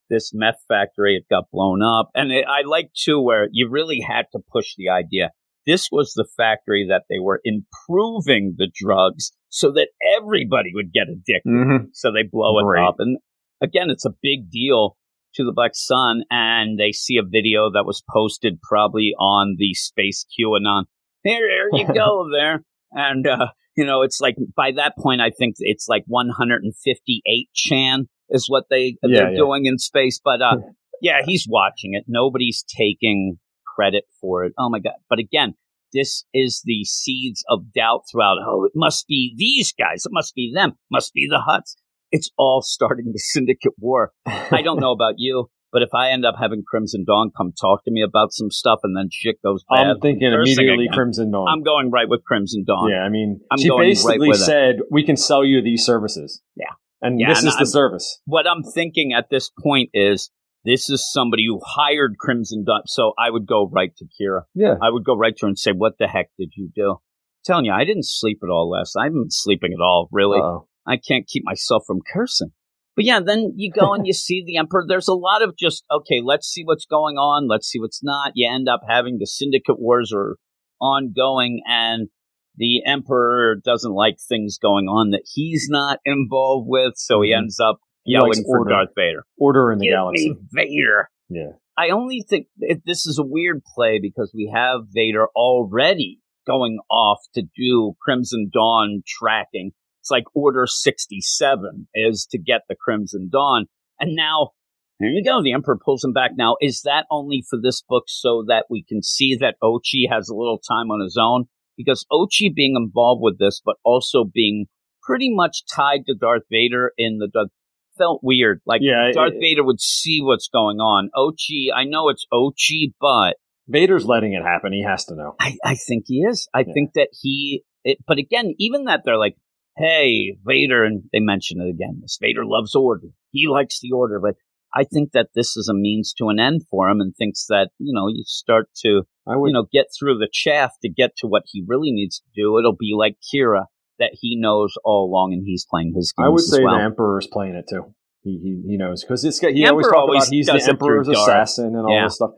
this meth factory. It got blown up, and it, I like too where you really had to push the idea. This was the factory that they were improving the drugs so that everybody would get addicted. Mm-hmm. So they blow it up. And again, it's a big deal to the Black Sun. And they see a video that was posted probably on the Space QAnon. Here, here you go there. And, uh, you know, it's like by that point, I think it's like 158 Chan is what they, yeah, they're yeah. doing in space. But, uh, yeah, he's watching it. Nobody's taking credit for it. Oh my God. But again, this is the seeds of doubt throughout. Oh, it must be these guys. It must be them. It must be the Hutts. It's all starting the syndicate war. I don't know about you, But if I end up having Crimson Dawn come talk to me about some stuff and then shit goes bad, I'm thinking immediately again, Crimson Dawn. I'm going right with Crimson Dawn. Yeah, I mean, I'm she basically right said we can sell you these services. Yeah, and yeah, this and is I'm, the service. What I'm thinking at this point is this is somebody who hired Crimson Dawn, so I would go right to Qi'ra. Yeah, I would go right to her and say, "What the heck did you do?" I'm telling you, I didn't sleep at all last. I haven't been sleeping at all, really. Uh-oh. I can't keep myself from cursing. But yeah, then you go and you see the emperor. There's a lot of just okay. Let's see what's going on. Let's see what's not. You end up having the syndicate wars are ongoing, and the emperor doesn't like things going on that he's not involved with, so he mm-hmm. ends up yelling for order. Darth Vader. Order in the Give galaxy. Me Vader. Yeah. I only think this is a weird play because we have Vader already going off to do Crimson Dawn tracking it's like Order 67 is to get the Crimson Dawn. And now, here you go. The Emperor pulls him back. Now, is that only for this book so that we can see that Ochi has a little time on his own? Because Ochi being involved with this, but also being pretty much tied to Darth Vader in the felt weird. Like yeah, Darth it, Vader would see what's going on. Ochi, I know it's Ochi, but Vader's letting it happen. He has to know. I, I think he is. I yeah. think that he. It, but again, even that they're like, hey, Vader, and they mention it again. This Vader loves order. He likes the order, but I think that this is a means to an end for him, and thinks that you know you start to would, you know get through the chaff to get to what he really needs to do. It'll be like Qi'ra that he knows all along, and he's playing his game. I would say well. the Emperor's playing it too. He he, he knows because it's he always talks about he's the Emperor's assassin and all yeah. this stuff.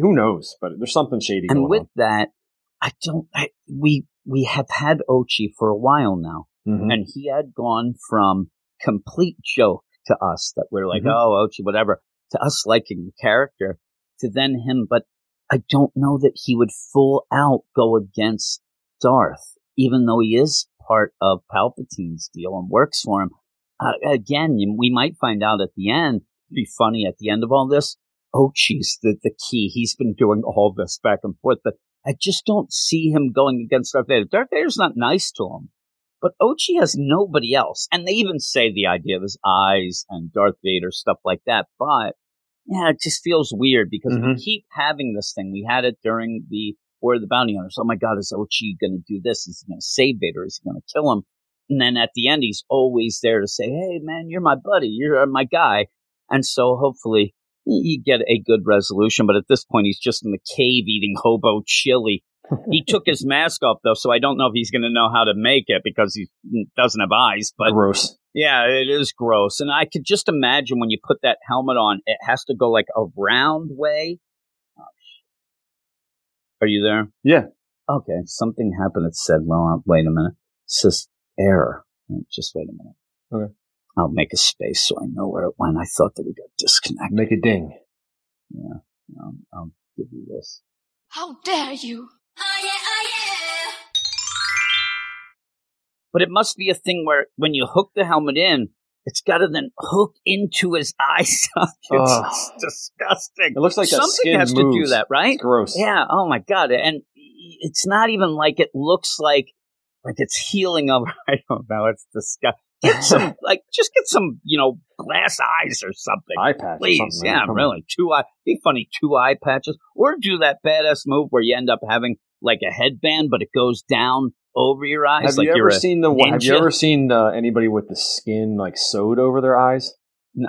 Who knows? But there's something shady. And with on. that, I don't. I, we we have had Ochi for a while now. Mm-hmm. And he had gone from complete joke to us that we're like, mm-hmm. oh, Ochi, whatever, to us liking the character, to then him. But I don't know that he would full out go against Darth, even though he is part of Palpatine's deal and works for him. Uh, again, we might find out at the end, be funny at the end of all this. Ochi's the, the key. He's been doing all this back and forth, but I just don't see him going against Darth Vader. Darth Vader's not nice to him. But Ochi has nobody else. And they even say the idea of his eyes and Darth Vader, stuff like that. But yeah, it just feels weird because mm-hmm. we keep having this thing. We had it during the Of the Bounty Hunters. Oh my God, is Ochi going to do this? Is he going to save Vader? Is he going to kill him? And then at the end, he's always there to say, Hey, man, you're my buddy. You're uh, my guy. And so hopefully you get a good resolution. But at this point, he's just in the cave eating hobo chili he took his mask off though, so I don't know if he's going to know how to make it because he doesn't have eyes. But gross. Yeah, it is gross, and I could just imagine when you put that helmet on, it has to go like a round way. Oh, Are you there? Yeah. Okay. Something happened. It said, "Well, uh, wait a minute." It says error. Just wait a minute. Okay. I'll make a space so I know where it went. I thought that we got disconnected. Make a ding. Yeah. I'll, I'll give you this. How dare you! Oh, oh, but it must be a thing where when you hook the helmet in, it's got to then hook into his eye socket. It's disgusting. It looks like something has moves. to do that, right? It's gross. Yeah. Oh my god. And it's not even like it looks like like it's healing over. I don't know. It's disgusting. Get some like just get some you know glass eyes or something. Eye patch, please. Yeah, really. Two eye. Be funny. Two eye patches, or do that badass move where you end up having like a headband, but it goes down over your eyes. Have like you ever seen the? Ninja. Have you ever seen uh, anybody with the skin like sewed over their eyes?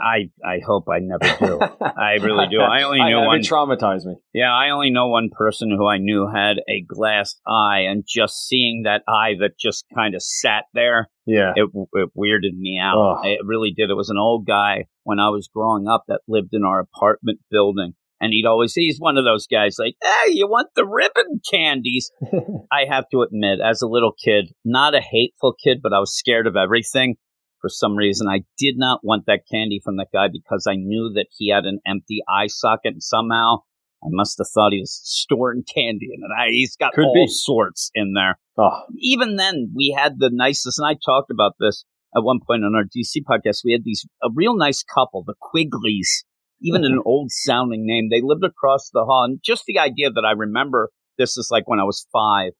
I I hope I never do. I really do. I only knew I, one. It traumatized me. Yeah, I only know one person who I knew had a glass eye, and just seeing that eye that just kind of sat there, yeah, it, it weirded me out. It really did. It was an old guy when I was growing up that lived in our apartment building, and he'd always he's one of those guys like, hey, you want the ribbon candies? I have to admit, as a little kid, not a hateful kid, but I was scared of everything for some reason. I did not want that candy from that guy because I knew that he had an empty eye socket and somehow I must have thought he was storing candy in it. I, he's got Could all be. sorts in there. Oh. Even then, we had the nicest, and I talked about this at one point on our DC podcast. We had these a real nice couple, the Quigleys, even an old sounding name. They lived across the hall, and just the idea that I remember this is like when I was five,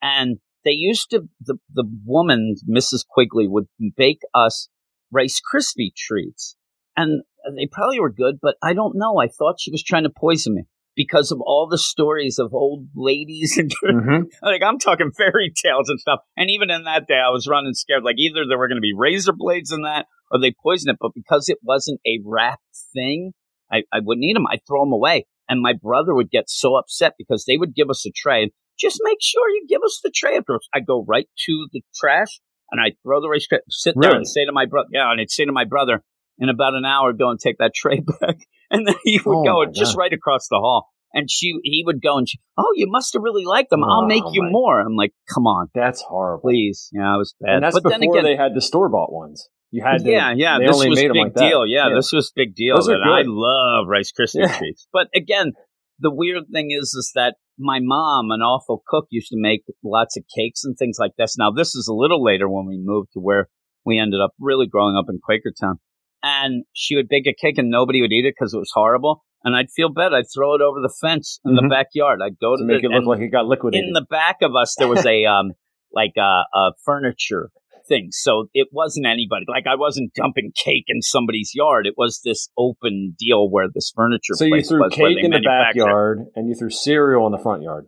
and they used to the the woman Mrs. Quigley would bake us Rice Krispie treats, and they probably were good, but I don't know. I thought she was trying to poison me because of all the stories of old ladies and mm-hmm. like I'm talking fairy tales and stuff. And even in that day, I was running scared. Like either there were going to be razor blades in that, or they poisoned it. But because it wasn't a wrapped thing, I, I wouldn't eat them. I'd throw them away. And my brother would get so upset because they would give us a tray. And just make sure you give us the tray afterwards. I go right to the trash and I throw the rice tray, sit really? there and say to my brother, yeah, and I'd say to my brother, in about an hour, go and take that tray back. And then he would oh go just right across the hall. And she, he would go and she, oh, you must have really liked them. I'll make oh, you more. I'm like, come on. That's horrible. Please. Yeah, it was bad. And that's but before then again, they had the store bought ones. You had to, yeah, yeah. This was a big like deal. Yeah, yeah, this was a big deal. I love Rice Krispie yeah. treats. But again, the weird thing is, is that my mom, an awful cook, used to make lots of cakes and things like this. Now, this is a little later when we moved to where we ended up really growing up in Quakertown and she would bake a cake and nobody would eat it because it was horrible. And I'd feel bad. I'd throw it over the fence in mm-hmm. the backyard. I'd go to, to make the, it look like it got liquidated. In the back of us, there was a um like a, a furniture thing, so it wasn't anybody. Like I wasn't dumping cake in somebody's yard. It was this open deal where this furniture. So you threw cake in the backyard and you threw cereal in the front yard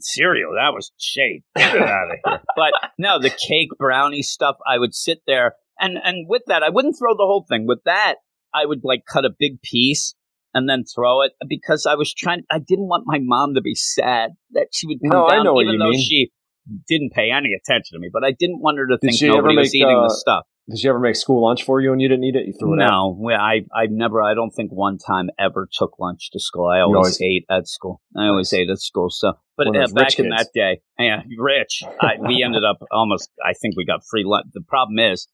cereal. That was shade. Get it out of here. But no, the cake brownie stuff. I would sit there and and with that, I wouldn't throw the whole thing. With that, I would like cut a big piece and then throw it because I was trying. I didn't want my mom to be sad that she would come no, down, I know even though mean. she didn't pay any attention to me. But I didn't want her to Did think nobody was eating uh, the stuff. Did she ever make school lunch for you and you didn't eat it? You threw it no, out? I I never. I don't think one time ever took lunch to school. I always, always ate at school. I always ate at school. So, but uh, back in that day, yeah, rich. I, we ended up almost. I think we got free lunch. The problem is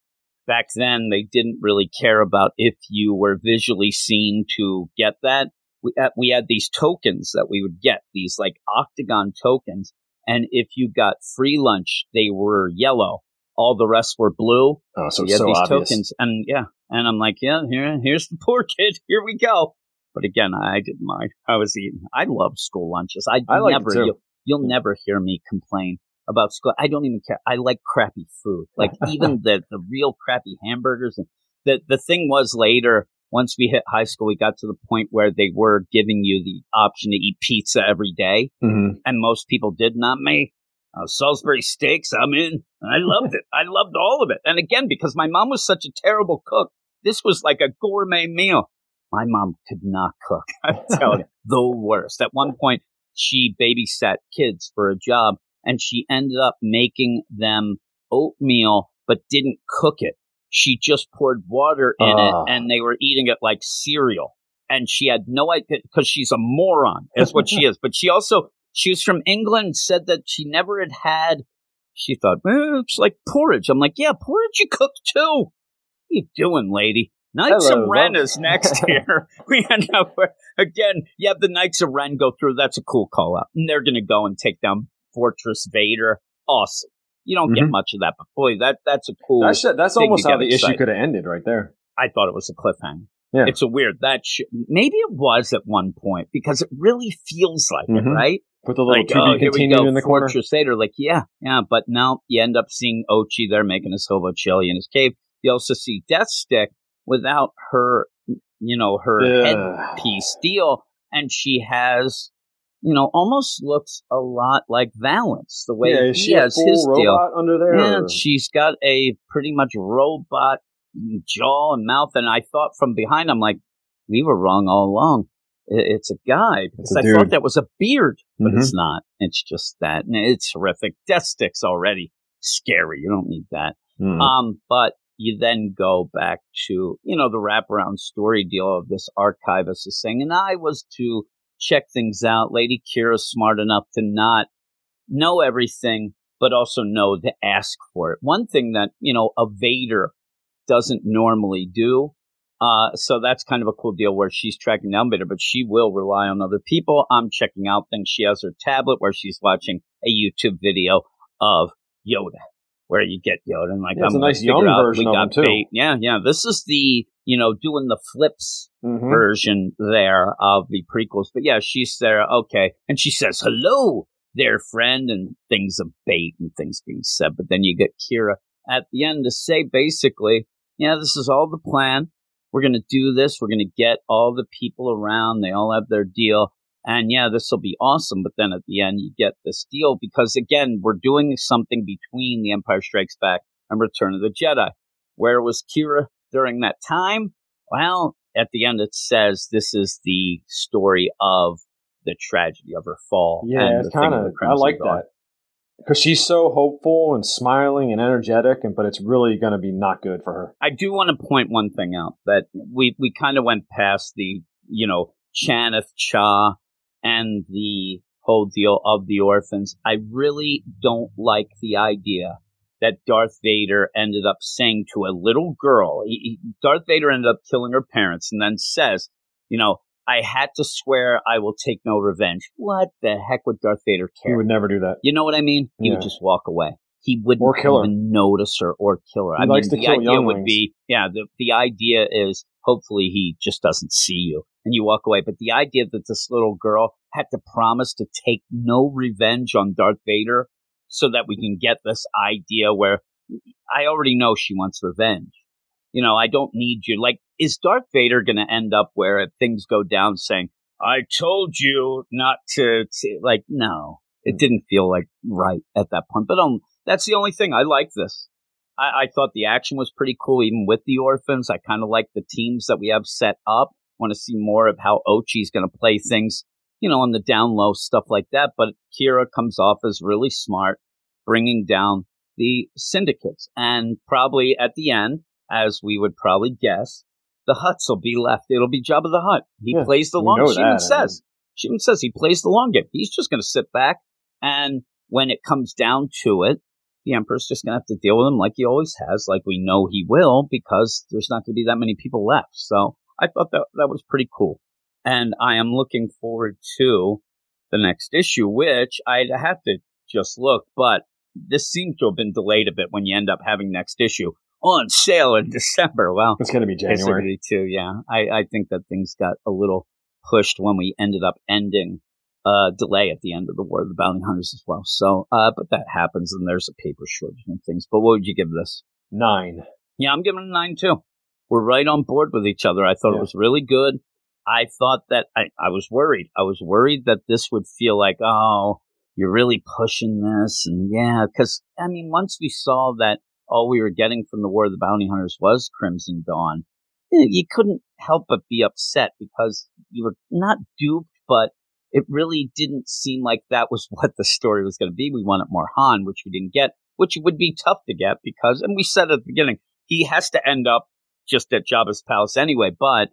back then they didn't really care about if you were visually seen to get that. We, uh, we had these tokens that we would get, these like octagon tokens. And if you got free lunch, they were yellow. All the rest were blue. Oh, so, so you had so these obvious. tokens. And yeah. And I'm like, yeah, here, here's the poor kid. Here we go. But again, I didn't mind. I was eating. I love school lunches. I, I never, you'll, you'll never hear me complain about school. I don't even care. I like crappy food. Like even the, the real crappy hamburgers. And the, the thing was later, once we hit high school, we got to the point where they were giving you the option to eat pizza every day. Mm-hmm. And most people did, not me. Uh, Salisbury steaks, I'm in. I loved it. I loved all of it. And again, because my mom was such a terrible cook, this was like a gourmet meal. My mom could not cook. I'm telling you, the worst. At one point, she babysat kids for a job and she ended up making them oatmeal, but didn't cook it. She just poured water in uh. it ah. and they were eating it like cereal. And she had no idea because she's a moron, is what she is. But she also, she was from England, said that she never had had, she thought, it's like porridge. I'm like, yeah, porridge you cook too. What you doing, lady? Knights Hello, of Ren is next here. we end up where, again, you have the Knights of Ren go through. That's a cool call out. And they're going to go and take down Fortress Vader. Awesome. You don't mm-hmm. get much of that, but boy, that that's a cool. That's that's almost how the excited. issue could have ended right there. I thought it was a cliffhanger. Yeah. It's a weird that sh- maybe it was at one point because it really feels like mm-hmm. it, right? Put the little like, oh, here we go, in the corner. Crusader, like yeah, yeah, but now you end up seeing Ochi there making his hobo chili in his cave. You also see Deathstick without her, you know, her headpiece deal, and she has you know, almost looks a lot like Valance, the way yeah, he has his deal. under there. Yeah, she's got a pretty much robot jaw and mouth, and I thought from behind, I'm like, we were wrong all along. It's a guy because I thought that was a beard, but mm-hmm. it's not. It's just that, and it's horrific. Death Stick's already scary. You don't need that. Mm-hmm. Um, but you then go back to you know the wraparound story deal of this archivist is saying, and I was to check things out. Lady Qi'ra's smart enough to not know everything, but also know to ask for it. One thing that, you know, a Vader doesn't normally do. Uh, so that's kind of a cool deal where she's tracking down Vader, but she will rely on other people. I'm checking out things. She has her tablet where she's watching a YouTube video of Yoda where you get Yoda and like yeah, I'm a nice young version of him too. Bait. Yeah, yeah. This is the you know doing the flips mm-hmm. version there of the prequels. But yeah, she's there. Okay, and she says hello, their friend, and things of bait and things being said. But then you get Qi'ra at the end to say basically, yeah, this is all the plan. we're going to do this. We're going to get all the people around. They all have their deal. And yeah, this will be awesome. But then at the end, you get this deal because again, we're doing something between The Empire Strikes Back and Return of the Jedi. Where was Qi'ra during that time? Well, at the end, it says this is the story of the tragedy of her fall. Yeah, it's kind of, I like that because she's so hopeful and smiling and energetic, and but it's really going to be not good for her. I do want to point one thing out that we we kind of went past the you know Chanath Cha and the whole deal of the orphans. I really don't like the idea that Darth Vader ended up saying to a little girl. He, Darth Vader ended up killing her parents, and then says, you know, I had to swear I will take no revenge. What the heck would Darth Vader care? He would never do that. You know what I mean? He yeah. would just walk away. He wouldn't or kill even her. notice her or kill her. He I likes mean, to the kill idea would be, yeah, the, the idea is hopefully he just doesn't see you and you walk away. But the idea that this little girl had to promise to take no revenge on Darth Vader so that we can get this idea where I already know she wants revenge. You know, I don't need you. Like, is Darth Vader going to end up where things go down saying, I told you not to, to like, no, it hmm. didn't feel like right at that point. But um, that's the only thing. I like this. I, I thought the action was pretty cool, even with the orphans. I kind of like the teams that we have set up. Want to see more of how Ochi's going to play things, you know, on the down low stuff like that. But Qi'ra comes off as really smart, bringing down the syndicates, and probably at the end, as we would probably guess, the Hutts will be left. It'll be Jabba the Hutt. He yeah, plays the long. She even says. She even says he plays the long game. He's just going to sit back, and when it comes down to it, the Emperor's just going to have to deal with him like he always has, like we know he will, because there's not going to be that many people left. So I thought that that was pretty cool, and I am looking forward to the next issue, which I'd have to just look, but this seems to have been delayed a bit when you end up having next issue on sale in December. Well, it's going to be January too. Yeah, I, I think that things got a little pushed when we ended up ending uh, delay at the end of the War of the Bounty Hunters as well. So, uh, but that happens, and there's a paper shortage and things. But what would you give this? Nine. Yeah, I'm giving it a nine too. We're right on board with each other. I thought yeah. it was really good. I thought that I, I was worried. I was worried that this would feel like, oh, you're really pushing this. And yeah, because I mean, once we saw that all we were getting from the War of the Bounty Hunters was Crimson Dawn, you couldn't help but be upset because you were not duped, but it really didn't seem like that was what the story was going to be. We wanted more Han, which we didn't get, which would be tough to get because, and we said at the beginning, he has to end up just at Jabba's palace anyway, but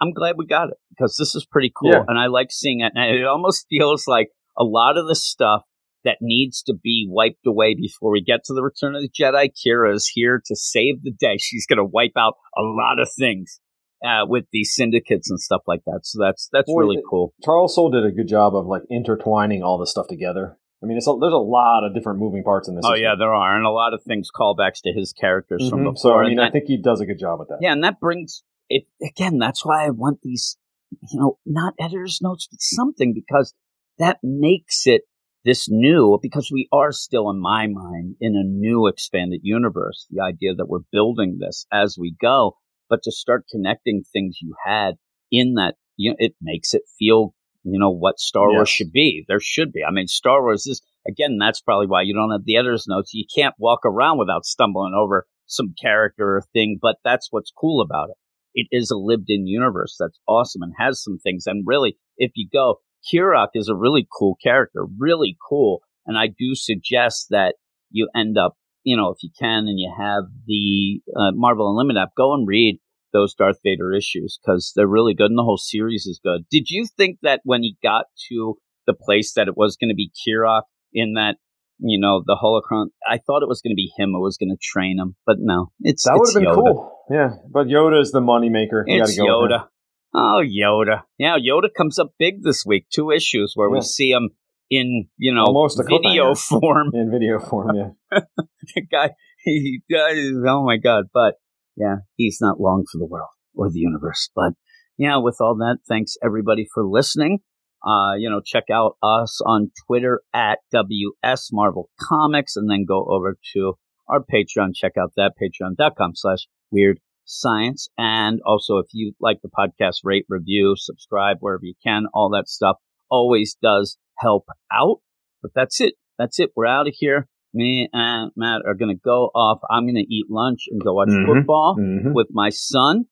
I'm glad we got it because this is pretty cool. Yeah. And I like seeing it. And it almost feels like a lot of the stuff that needs to be wiped away before we get to the Return of the Jedi. Qi'ra is here to save the day. She's going to wipe out a lot of things uh, with these syndicates and stuff like that. So that's that's Boy, really cool. Charles Soule did a good job of like intertwining all this stuff together. I mean, a, there's a lot of different moving parts in this. Oh yeah, there are, and a lot of things callbacks to his characters mm-hmm. from before. So I mean, that, I think he does a good job with that. Yeah, and that brings it again. That's why I want these, you know, not editor's notes, but something because that makes it this new because we are still in my mind in a new expanded universe the idea that we're building this as we go but to start connecting things you had in that you know, it makes it feel you know what star wars should be there should be. I mean star wars is again that's probably why you don't have the editor's notes. You can't walk around without stumbling over some character or thing but that's what's cool about it it is a lived in universe that's awesome and has some things and really if you go Kirak is a really cool character, really cool. And I do suggest that you end up, you know, if you can and you have the uh, Marvel Unlimited app, go and read those Darth Vader issues because they're really good and the whole series is good. Did you think that when he got to the place that it was going to be Kirak in that, you know, the holocron? I thought it was going to be him who was going to train him, but no, it's that would have been Yoda. cool. Yeah, but Yoda is the moneymaker. It's go Yoda. Oh, Yoda. Yeah, Yoda comes up big this week. Two issues where yeah. we see him in, you know, Almost a video form. In video form, yeah. the guy, he does, oh my God. But yeah, he's not long for the world or the universe. But yeah, with all that, thanks everybody for listening. Uh, you know, check out us on Twitter at WS Marvel Comics and then go over to our Patreon. Check out that patreon.com slash weird science. And also, if you like the podcast, rate, review, subscribe wherever you can. All that stuff always does help out. But that's it. That's it. We're out of here. Me and Matt are going to go off. I'm going to eat lunch and go watch mm-hmm. football mm-hmm. with my son,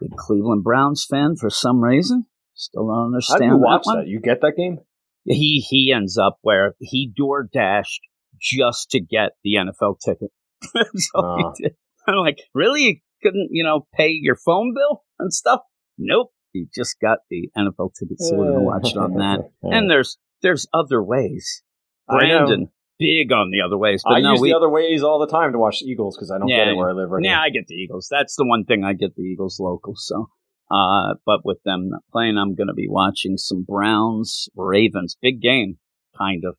the Cleveland Browns fan for some reason. Still don't understand. How do you watch that, that? You get that game? He he ends up where he door dashed just to get the NFL ticket. so uh. I'm like, really? You couldn't, you know, pay your phone bill and stuff? Nope. He just got the NFL ticket, so we're gonna watch it on that. and there's there's other ways. Brandon, big on the other ways. But I no, use we, the other ways all the time to watch the Eagles because I don't yeah, get it where I live right now. yeah, now. I get the Eagles. That's the one thing I get the Eagles local. So, uh, but with them not playing, I'm going to be watching some Browns, Ravens. Big game, kind of.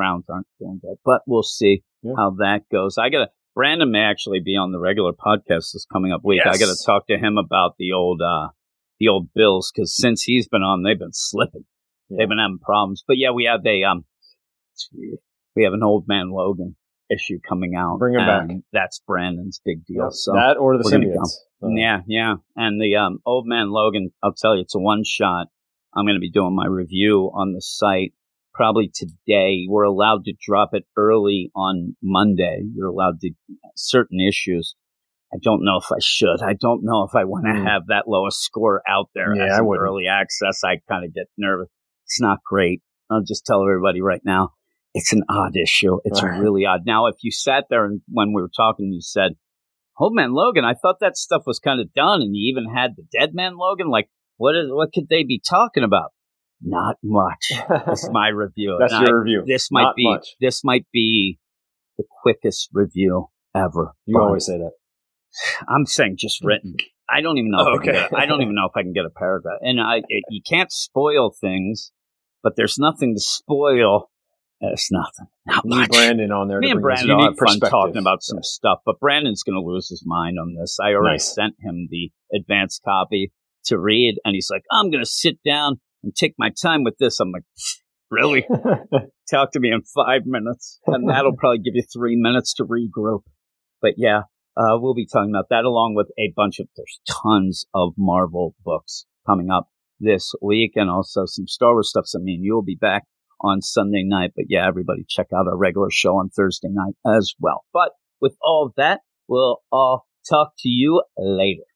Browns aren't doing good, but we'll see yeah. how that goes. I got to. Brandon may actually be on the regular podcast this coming up week. Yes. I got to talk to him about the old, uh, the old Bills because since he's been on, they've been slipping. Yeah. They've been having problems. But yeah, we have a um, we have an old man Logan issue coming out. Bring him back. That's Brandon's big deal. Yep. So that or the symbiotes. Uh, yeah, yeah. And the um, old man Logan, I'll tell you, it's a one shot. I'm going to be doing my review on the site probably today. We're allowed to drop it early on Monday. You're allowed to certain issues. I don't know if I should. I don't know if I want to mm. have that lowest score out there yeah, as early access. I kind of get nervous. It's not great. I'll just tell everybody right now it's an odd issue. It's right. really odd. Now, if you sat there and when we were talking, you said, "Old Man Logan," I thought that stuff was kind of done, and you even had the Dead Man Logan. Like, what is what could they be talking about? Not much. That's my review. That's and your I, review. This might Not be much. this might be the quickest review ever. You but always say that. I'm saying just written. I don't even know. Oh, okay. I, I, don't even know if I can get a paragraph. And I, it, you can't spoil things, but there's nothing to spoil it's nothing. Not much. Brandon on there. Me and Brandon are fun talking about some yeah. stuff, but Brandon's going to lose his mind on this. I already nice. sent him the advanced copy to read, and he's like, "I'm going to sit down and take my time with this." I'm like, "Really? Talk to me in five minutes, and that'll probably give you three minutes to regroup." But yeah, uh, we'll be talking about that along with a bunch of there's tons of Marvel books coming up this week, and also some Star Wars stuff. So I mean, you'll be back on Sunday night. But yeah, everybody check out our regular show on Thursday night as well. But with all of that, we'll all talk to you later.